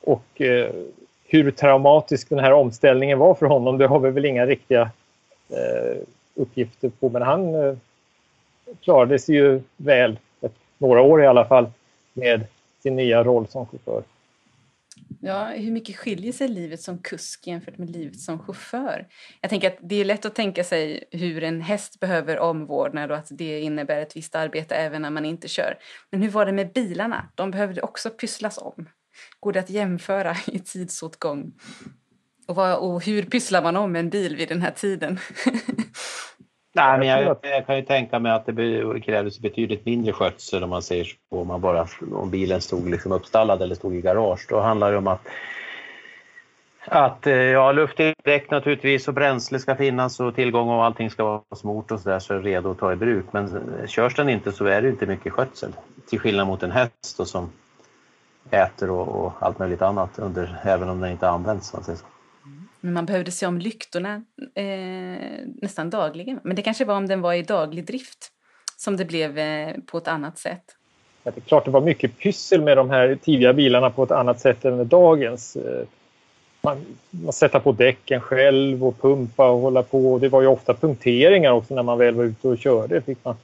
Och eh, hur traumatisk den här omställningen var för honom, det har vi väl inga riktiga eh, uppgifter på, men han eh, klarade sig ju väl, ett, några år i alla fall, med sin nya roll som chaufför. Ja, hur mycket skiljer sig livet som kusk jämfört med livet som chaufför? Jag tänker att det är lätt att tänka sig hur en häst behöver omvårdnad och att det innebär ett visst arbete även när man inte kör. Men hur var det med bilarna? De behövde också pysslas om. Går det att jämföra i tidsåtgång? Och, vad, och hur pysslar man om en bil vid den här tiden? Nej, men jag, jag, kan ju tänka mig att det krävdes betydligt mindre skötsel om man säger så, om, man bara, om bilen stod liksom uppstallad eller stod i garage. Då handlar det om att att eh, ja, luftdäck naturligtvis och bränsle ska finnas och tillgång och allting ska vara smort och sådär så är det redo att ta i bruk. Men eh, körs den inte så är det inte mycket skötsel. Till skillnad mot en häst då, som äter och, och, allt möjligt annat under, även om den inte används. Så men man behövde se om lyktorna eh, nästan dagligen. Men det kanske var om den var i daglig drift som det blev eh, på ett annat sätt. Ja, det är klart det var mycket pyssel med de här tidiga bilarna på ett annat sätt än med dagens. Eh, man, man sätta på däcken själv och pumpa och hålla på. Det var ju ofta punkteringar också när man väl var ute och körde. Fick man,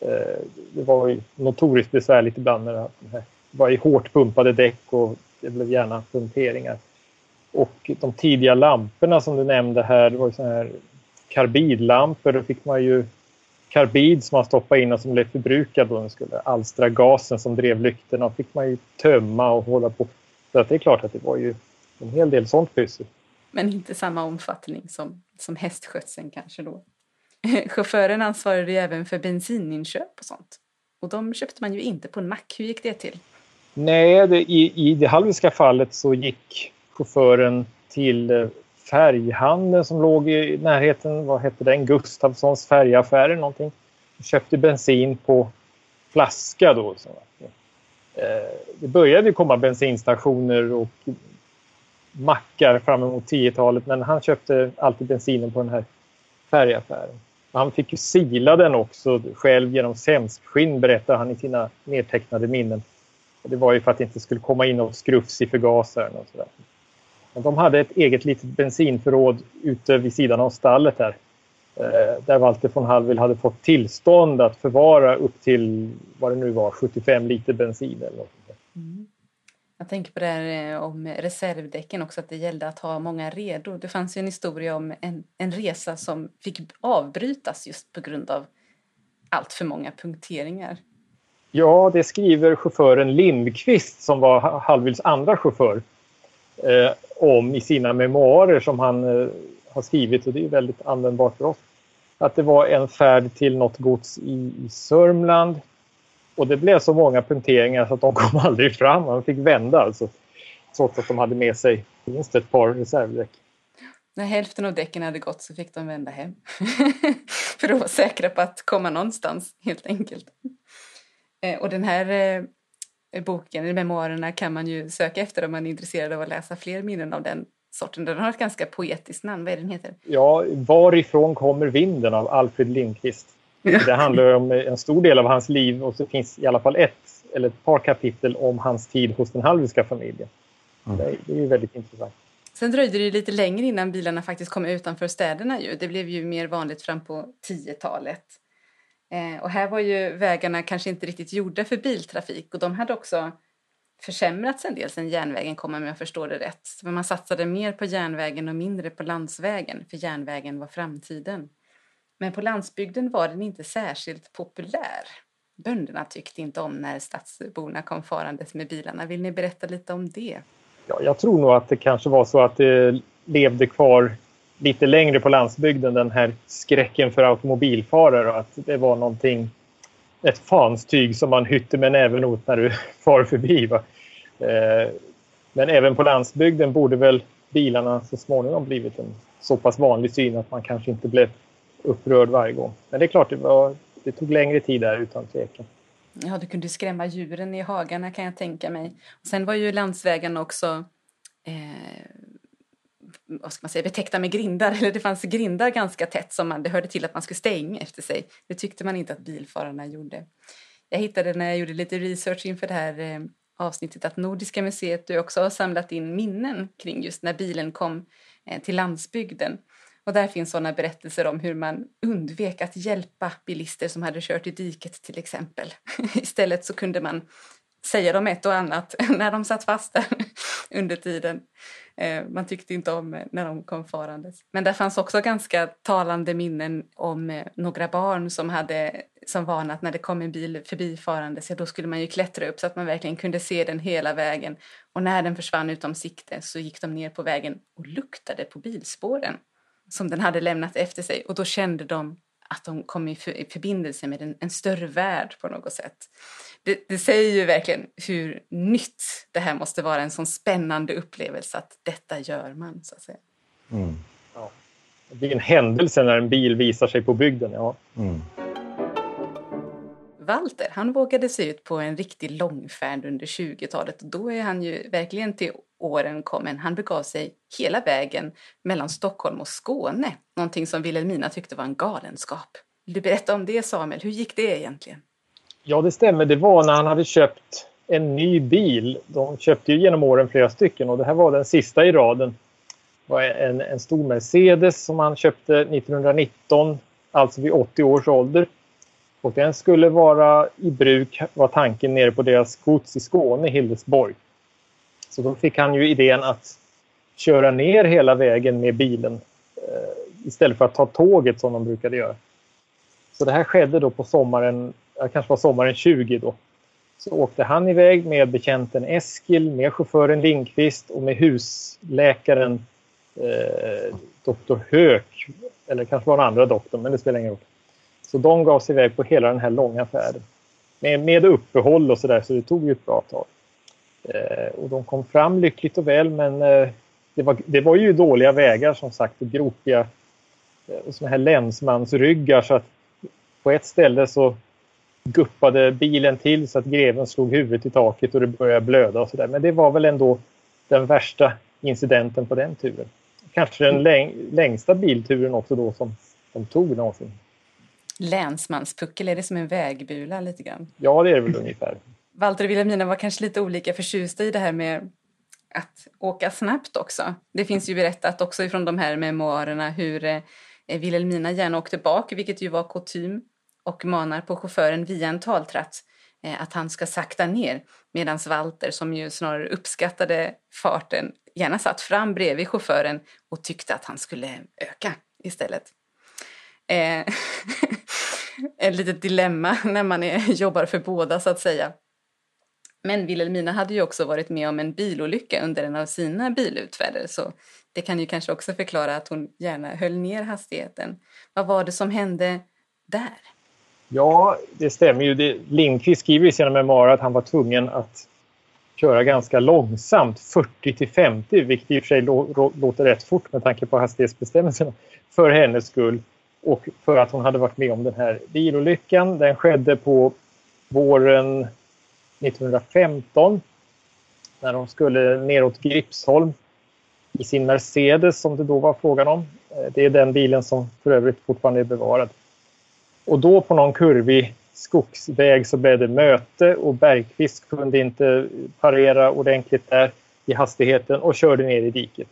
eh, det var ju notoriskt besvärligt ibland när det var i hårt pumpade däck och det blev gärna punkteringar. Och de tidiga lamporna som du nämnde här, det var så här karbidlampor. Då fick man ju karbid som man stoppade in och som blev förbrukad och den skulle alstra gasen som drev lyktorna. fick man ju tömma och hålla på. Så att det är klart att det var ju en hel del sånt pyssel. Men inte samma omfattning som, som hästskötseln kanske då. Chauffören ansvarade ju även för bensininköp och sånt. Och de köpte man ju inte på en mack. Hur gick det till? Nej, det, i, i det halviska fallet så gick chauffören till eh, färghandeln som låg i närheten. Vad hette den? Gustavssons färgaffär eller någonting. Köpte bensin på flaska då. Eh, det började komma bensinstationer och mackar fram emot 10-talet men han köpte alltid bensinen på den här färgaffären. Han fick ju sila den också själv genom sämskskinn berättar han i sina nedtecknade minnen. Det var ju för att det inte skulle komma in något skrufs i förgasaren och sådär. De hade ett eget litet bensinförråd ute vid sidan av stallet här. Eh, där Walter von Hallwyl hade fått tillstånd att förvara upp till vad det nu var, 75 liter bensin eller något. Mm. Jag tänker på det här eh, om reservdäcken också, att det gällde att ha många redo. Det fanns ju en historia om en, en resa som fick avbrytas just på grund av allt för många punkteringar. Ja, det skriver chauffören Lindqvist som var Hallwyls andra chaufför eh, om i sina memoarer som han eh, har skrivit och det är väldigt användbart för oss. Att det var en färd till något gods i, i Sörmland och det blev så många punkteringar så att de kom aldrig fram. Man fick vända alltså. Trots att de hade med sig minst ett par reservdäck. När hälften av däcken hade gått så fick de vända hem. för att vara säkra på att komma någonstans helt enkelt. Eh, och den här eh, boken, eller memoarerna, kan man ju söka efter om man är intresserad av att läsa fler minnen av den sorten. Den har ett ganska poetiskt namn. Vad är den heter? Ja, Varifrån kommer vinden av Alfred Lindqvist. Det handlar om en stor del av hans liv och så finns i alla fall ett eller ett par kapitel om hans tid hos den halviska familjen. Mm. Det, är, det är väldigt intressant. Sen dröjde det lite längre innan bilarna faktiskt kom utanför städerna ju. Det blev ju mer vanligt fram på 10-talet. Eh, och här var ju vägarna kanske inte riktigt gjorda för biltrafik och de hade också försämrats en del sen järnvägen kom om jag förstår det rätt. Men man satsade mer på järnvägen och mindre på landsvägen för järnvägen var framtiden. Men på landsbygden var den inte särskilt populär. Bönderna tyckte inte om när stadsborna kom farandes med bilarna. Vill ni berätta lite om det? Ja, jag tror nog att det kanske var så att det levde kvar lite längre på landsbygden, den här skräcken för automobilfarare och att det var någonting, ett fanstyg som man hytte med näven åt när du far förbi. Va? Eh, men även på landsbygden borde väl bilarna så småningom blivit en så pass vanlig syn att man kanske inte blev upprörd varje gång. Men det är klart, det, var, det tog längre tid där utan tvekan. Ja, du kunde skrämma djuren i hagarna kan jag tänka mig. Och sen var ju landsvägen också eh, vad ska man säga, betäckta med grindar. Eller det fanns grindar ganska tätt som man, det hörde till att man skulle stänga efter sig. Det tyckte man inte att bilförarna gjorde. Jag hittade när jag gjorde lite research inför det här eh, avsnittet att Nordiska museet också har samlat in minnen kring just när bilen kom eh, till landsbygden. Och där finns sådana berättelser om hur man undvek att hjälpa bilister som hade kört i diket till exempel. Istället så kunde man säga dem ett och annat när de satt fast där under tiden. Eh, man tyckte inte om eh, när de kom farandes. Men där fanns också ganska talande minnen om eh, några barn som hade som vana att när det kom en bil förbifarandes, ja då skulle man ju klättra upp så att man verkligen kunde se den hela vägen. Och när den försvann utom sikte så gick de ner på vägen och luktade på bilspåren som den hade lämnat efter sig och då kände de att de kom i, för, i förbindelse med en, en, större värld på något sätt. Det, det, säger ju verkligen hur nytt det här måste vara, en sån spännande upplevelse att detta gör man så att säga. Mm. Ja. Det blir en händelse när en bil visar sig på bygden. Ja. Mm. Walter, han vågade sig ut på en riktig långfärd under 20-talet. Då är han ju verkligen till åren kommen. Han begav sig hela vägen mellan Stockholm och Skåne. Någonting som Wilhelmina tyckte var en galenskap. Vill du berätta om det Samuel? Hur gick det egentligen? Ja, det stämmer. Det var när han hade köpt en ny bil. De köpte ju genom åren flera stycken och det här var den sista i raden. Det var en, en stor Mercedes som han köpte 1919, alltså vid 80 års ålder. Och den skulle vara i bruk, var tanken, nere på deras gods i Skåne, Hildesborg. Så då fick han ju idén att köra ner hela vägen med bilen eh, istället för att ta tåget som de brukade göra. Så det här skedde då på sommaren, det kanske var sommaren 20 då. Så åkte han iväg med bekänten Eskil, med chauffören Lindqvist och med husläkaren eh, doktor Höök. Eller kanske var den andra doktorn, men det spelar ingen roll. Så de gav sig iväg på hela den här långa färden. Med, med uppehåll och sådär, så det tog ju ett bra tag. Eh, och de kom fram lyckligt och väl, men eh, det, var, det var ju dåliga vägar som sagt, och gropiga eh, såna här länsmansryggar så att på ett ställe så guppade bilen till så att greven slog huvudet i taket och det började blöda och sådär. Men det var väl ändå den värsta incidenten på den turen. Kanske den läng längsta bilturen också då som de tog någonsin. Länsmanspuckel, är det som en vägbula lite grann? Ja, det är det väl ungefär. Walter och Wilhelmina var kanske lite olika förtjusta i det här med att åka snabbt också. Det finns ju berättat också ifrån de här memoarerna hur eh, Wilhelmina gärna åkte bak, vilket ju var kutym, och manar på chauffören via en taltratt eh, att han ska sakta ner medan Walter, som ju snarare uppskattade farten, gärna satt fram bredvid chauffören och tyckte att han skulle öka istället. Eh, ett litet dilemma när man är, jobbar för båda så att säga. Men Wilhelmina hade ju också varit med om en bilolycka under en av sina bilutfärder så det kan ju kanske också förklara att hon gärna höll ner hastigheten. Vad var det som hände där? Ja, det stämmer ju. Det, Lindqvist skriver i sina memoarer att han var tvungen att köra ganska långsamt, 40 till 50, vilket i och för sig låter rätt fort med tanke på hastighetsbestämmelserna, för hennes skull och för att hon hade varit med om den här bilolyckan. Den skedde på våren 1915 när de skulle neråt Gripsholm i sin Mercedes som det då var frågan om. Eh, det är den bilen som för övrigt fortfarande är bevarad. Och då på någon kurvig skogsväg så blev det möte och Bergqvist kunde inte parera ordentligt där i hastigheten och körde ner i diket.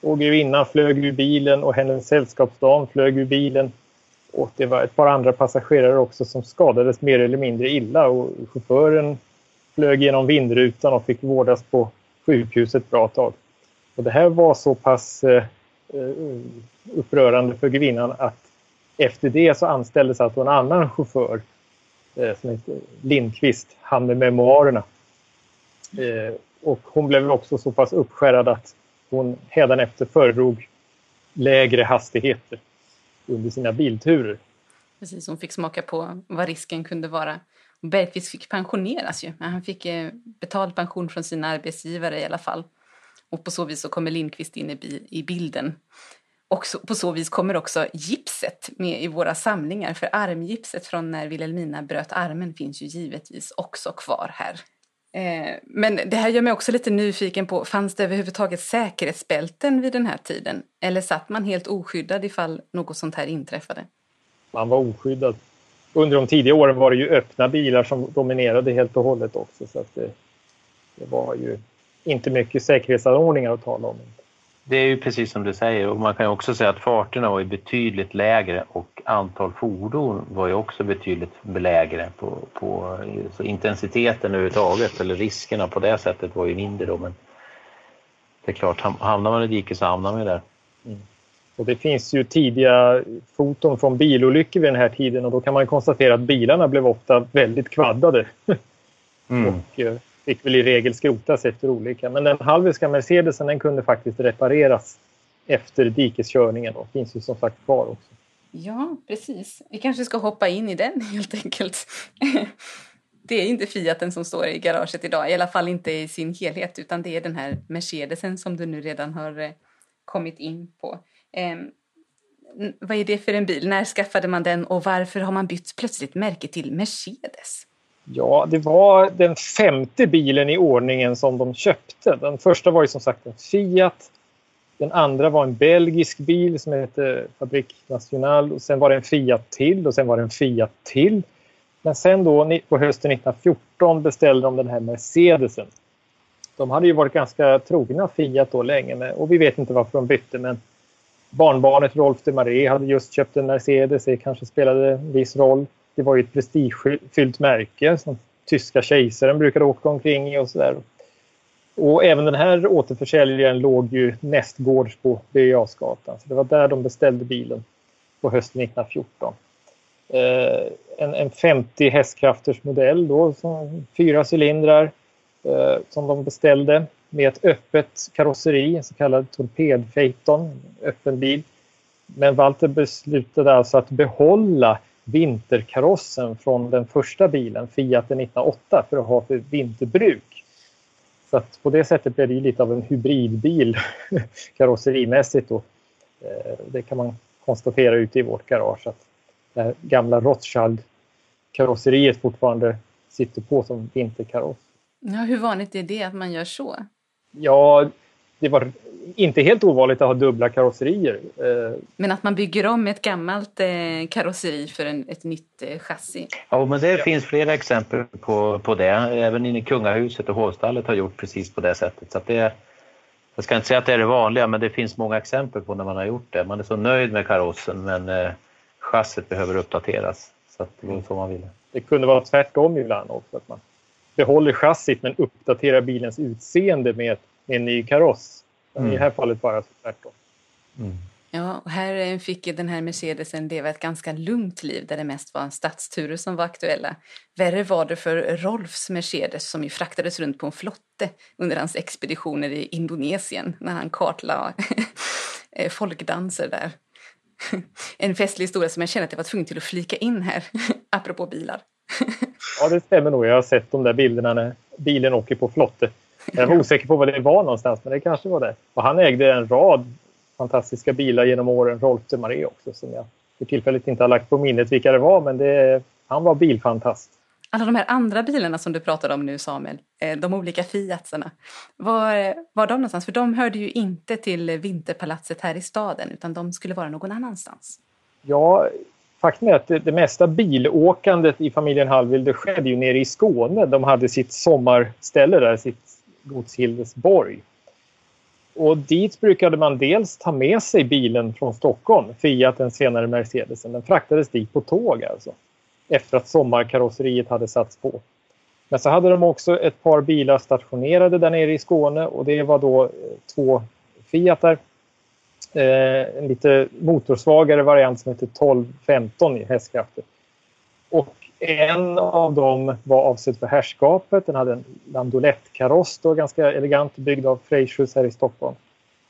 Och grevinnan flög ur bilen och hennes sällskapsdam flög ur bilen. Och det var ett par andra passagerare också som skadades mer eller mindre illa och chauffören flög genom vindrutan och fick vårdas på sjukhus ett bra tag. Och det här var så pass eh, eh upprörande för grevinnan att efter det så anställdes alltså en annan chaufför eh, som heter Lindqvist, han med memoarerna. Eh, och hon blev också så pass uppskärrad att hon hädanefter föredrog lägre hastigheter under sina bilturer. Precis, hon fick smaka på vad risken kunde vara. Bergqvist fick pensioneras ju, men han fick eh, betald pension från sina arbetsgivare i alla fall. Och på så vis så kommer Lindqvist in i, bilden. Och så, på så vis kommer också gipset med i våra samlingar, för armgipset från när Wilhelmina bröt armen finns ju givetvis också kvar här. Eh, men det här gör mig också lite nyfiken på, fanns det överhuvudtaget säkerhetsbälten vid den här tiden? Eller satt man helt oskyddad ifall något sånt här inträffade? Man var oskyddad. Under de tidiga åren var det ju öppna bilar som dominerade helt och hållet också. Så att det, det var ju inte mycket säkerhetsanordningar att tala om. Det är ju precis som du säger och man kan ju också säga att farterna var betydligt lägre och antal fordon var ju också betydligt lägre på, på så intensiteten överhuvudtaget eller riskerna på det sättet var ju mindre då men det är klart, hamnar man i diket så hamnar man ju där. Mm. Och det finns ju tidiga foton från bilolyckor vid den här tiden och då kan man konstatera att bilarna blev ofta väldigt kvaddade. Mm. och eh, fick väl i regel skrotas efter olika. Men den halviska Mercedesen den kunde faktiskt repareras efter dikeskörningen och finns ju som sagt kvar också. Ja, precis. Vi kanske ska hoppa in i den helt enkelt. Det är inte Fiaten som står i garaget idag, i alla fall inte i sin helhet, utan det är den här Mercedesen som du nu redan har eh, kommit in på. Eh, vad är det för en bil? När skaffade man den och varför har man bytt plötsligt märke till Mercedes? Ja, det var den femte bilen i ordningen som de köpte. Den första var ju som sagt en Fiat. Den andra var en belgisk bil som hette Fabrik National och sen var det en Fiat till och sen var det en Fiat till. Men sen då på hösten 1914 beställde de den här Mercedesen. De hade ju varit ganska trogna Fiat då länge med, och vi vet inte varför de bytte men barnbarnet Rolf de Maré hade just köpt en Mercedes, det kanske spelade en viss roll. Det var ju ett prestigefyllt märke som tyska kejsaren brukade åka omkring i och sådär. Och även den här återförsäljaren låg ju nästgårds på Birger Så det var där de beställde bilen på hösten 1914. Eh, en, en 50 hästkrafters modell då, som, fyra cylindrar eh, som de beställde med ett öppet karosseri, en så kallad torpedfejton, öppen bil. Men Walter beslutade alltså att behålla vinterkarossen från den första bilen, Fiat 1908, för att ha för vinterbruk. Så att på det sättet blev det lite av en hybridbil karosserimässigt. Då. Eh, det kan man konstatera ute i vårt garage att det här gamla Rothschild-karosseriet fortfarande sitter på som vinterkaross. Ja, hur vanligt är det att man gör så? Ja, det var inte helt ovanligt att ha dubbla karosserier. Eh, men att man bygger om ett gammalt eh, karosseri för en, ett nytt eh, chassi? Ja, men det finns flera exempel på, på det. Även inne i kungahuset och hovstallet har gjort precis på det sättet. Så att det, jag ska inte säga att det är det vanliga, men det finns många exempel på när man har gjort det. Man är så nöjd med karossen, men eh, chassit behöver uppdateras. Så att det var så man ville. Det kunde vara tvärtom ibland också. Att man behåller chassit men uppdaterar bilens utseende med, med en ny kaross. Mm. I det här fallet bara tvärtom. Mm. Ja, och här fick den här Mercedesen leva ett ganska lugnt liv där det mest var stadsturer som var aktuella. Värre var det för Rolfs Mercedes som ju fraktades runt på en flotte under hans expeditioner i Indonesien när han kartlade eh, folkdanser där. En festlig historia som jag känner att jag var tvungen till att flika in här, apropå bilar. Ja, det stämmer nog. Jag har sett de där bilderna när bilen åker på flotte. Jag var osäker på var det var någonstans, men det kanske var det. Och han ägde en rad fantastiska bilar genom åren, Rolf de Maré också, som jag för tillfället inte har lagt på minnet vilka det var, men det, han var bilfantast. Alla de här andra bilarna som du pratade om nu Samuel, eh, de olika Fiatsarna, var var de någonstans? För de hörde ju inte till Vinterpalatset här i staden, utan de skulle vara någon annanstans. Ja, faktum är att det, det mesta bilåkandet i familjen Hallwyl det skedde ju nere i Skåne. De hade sitt sommarställe där, sitt gods Hildesborg. Och dit brukade man dels ta med sig bilen från Stockholm, Fiat, den senare Mercedesen. Den fraktades dit på tåg alltså. Efter att sommarkarosseriet hade satts på. Men så hade de också ett par bilar stationerade där nere i Skåne och det var då eh, två Fiatar. Eh, en lite motorsvagare variant som heter 1215 i hästkrafter. Och en av dem var avsedd för herrskapet. Den hade en landolettkaross, ganska elegant byggd av Freyshus här i Stockholm.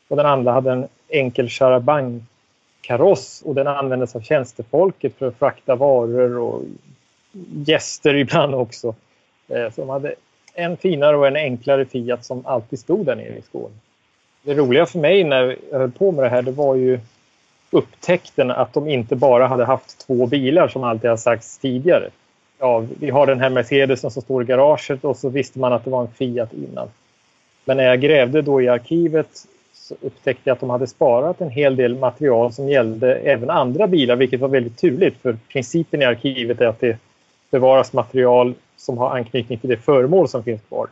Och den andra hade en enkel charabang-kaross och den användes av tjänstefolket för att frakta varor och gäster ibland också. Eh, så de hade en finare och en enklare Fiat som alltid stod där nere i Skåne. Det roliga för mig när jag höll på med det här det var ju upptäckten att de inte bara hade haft två bilar som alltid har sagts tidigare. Ja, vi har den här Mercedesen som står i garaget och så visste man att det var en Fiat innan. Men när jag grävde då i arkivet så upptäckte jag att de hade sparat en hel del material som gällde även andra bilar, vilket var väldigt turligt för principen i arkivet är att det bevaras material som har anknytning till det föremål som finns kvar.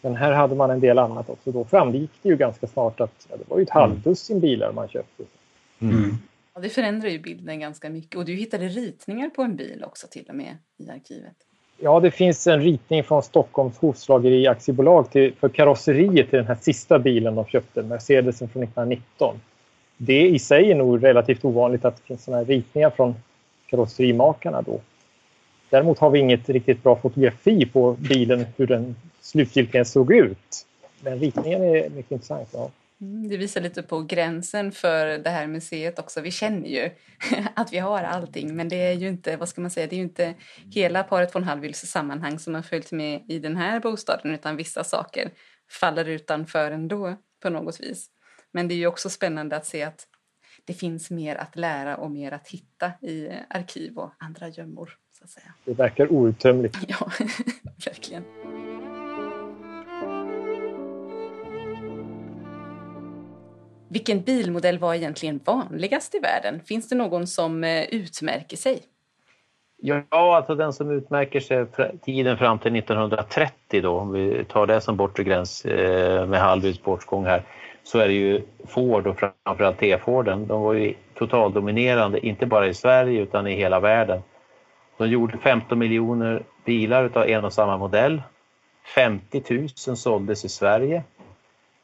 Men här hade man en del annat också. Då framgick det ju ganska snart att ja, det var ju ett halvdussin bilar man köpte. Mm. Ja, det förändrar ju bilden ganska mycket. Och du hittade ritningar på en bil också till och med i arkivet. Ja, det finns en ritning från Stockholms hovslageri aktiebolag till, för karosseriet till den här sista bilen de köpte, Mercedesen från 1919. Det i sig är nog relativt ovanligt att det finns sådana här ritningar från karosserimakarna då. Däremot har vi inget riktigt bra fotografi på bilen, hur den slutgiltigen såg ut. Men ritningen är mycket intressant. Ja. Mm, det visar lite på gränsen för det här museet också. Vi känner ju att vi har allting men det är ju inte, vad ska man säga, det är ju inte hela paret von Hallwyls sammanhang som har följt med i den här bostaden utan vissa saker faller utanför ändå på något vis. Men det är ju också spännande att se att det finns mer att lära och mer att hitta i arkiv och andra gömmor. Så att säga. Det verkar outtömligt. Ja, verkligen. Vilken bilmodell var egentligen vanligast i världen? Finns det någon som eh, utmärker sig? Ja, alltså den som utmärker sig tiden fram till 1930 då, om vi tar det som bortre gräns eh, med halv bortgång här, så är det ju Ford och framförallt T-Forden. De var ju totaldominerande, inte bara i Sverige utan i hela världen. De gjorde 15 miljoner bilar av en och samma modell. 50 000 såldes i Sverige,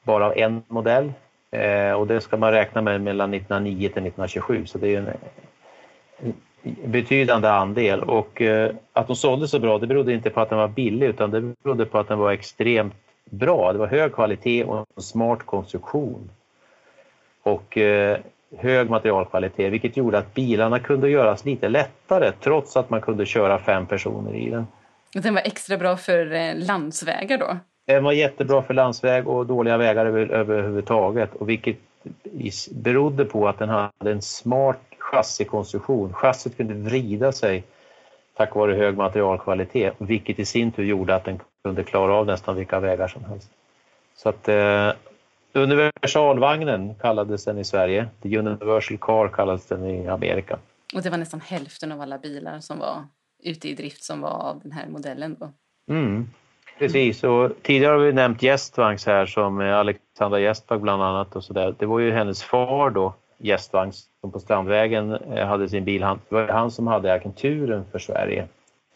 bara av en modell. Eh, och det ska man räkna med mellan 1909 till 1927 så det är en, en betydande andel. Och eh, att de sålde så bra det berodde inte på att den var billig utan det berodde på att den var extremt bra. Det var hög kvalitet och en smart konstruktion. Och eh, hög materialkvalitet vilket gjorde att bilarna kunde göras lite lättare trots att man kunde köra fem personer i den. Den var extra bra för eh, landsvägar då? Den var jättebra för landsväg och dåliga vägar över, överhuvudtaget och vilket berodde på att den hade en smart chassikonstruktion. Chassit kunde vrida sig tack vare hög materialkvalitet vilket i sin tur gjorde att den kunde klara av nästan vilka vägar som helst. Så att eh, Universalvagnen kallades den i Sverige. The Universal Car kallades den i Amerika. Och det var nästan hälften av alla bilar som var ute i drift som var av den här modellen då? Mm. Precis, och tidigare har vi nämnt Gästvangs här som eh, Alexandra Gästvang bland annat och så där. Det var ju hennes far då, Gästvang, som på Strandvägen eh, hade sin bil. Det var han som hade agenturen för Sverige,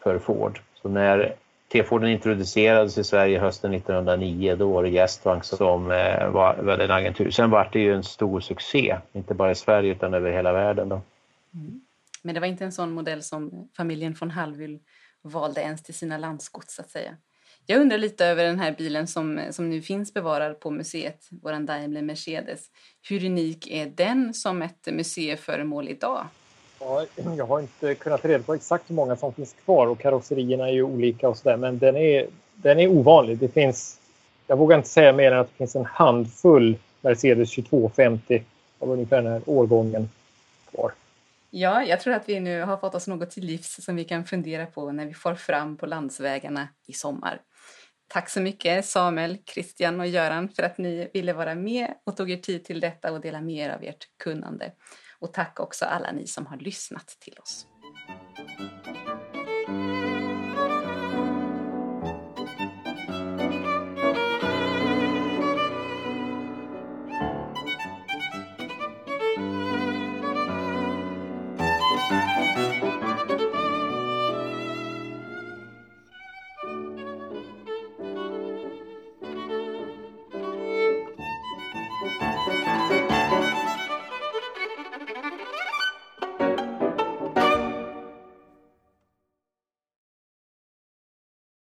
för Ford. Så när T-Forden introducerades i Sverige hösten 1909, då var det Gästvang som eh, var, var en agentur. Sen var det ju en stor succé, inte bara i Sverige utan över hela världen. Då. Mm. Men det var inte en sån modell som familjen von Hallwyl valde ens till sina landsgods, så att säga? Jag undrar lite över den här bilen som, som nu finns bevarad på museet, vår Daimler Mercedes. Hur unik är den som ett museiföremål idag? Ja, jag har inte kunnat reda på exakt hur många som finns kvar och karosserierna är ju olika och sådär men den är, den är ovanlig. Det finns, jag vågar inte säga mer än att det finns en handfull Mercedes 2250 av ungefär den här årgången kvar. Ja, jag tror att vi nu har fått oss något till livs som vi kan fundera på när vi får fram på landsvägarna i sommar. Tack så mycket Samuel, Christian och Göran för att ni ville vara med och tog er tid till detta och dela med er av ert kunnande. Och tack också alla ni som har lyssnat till oss.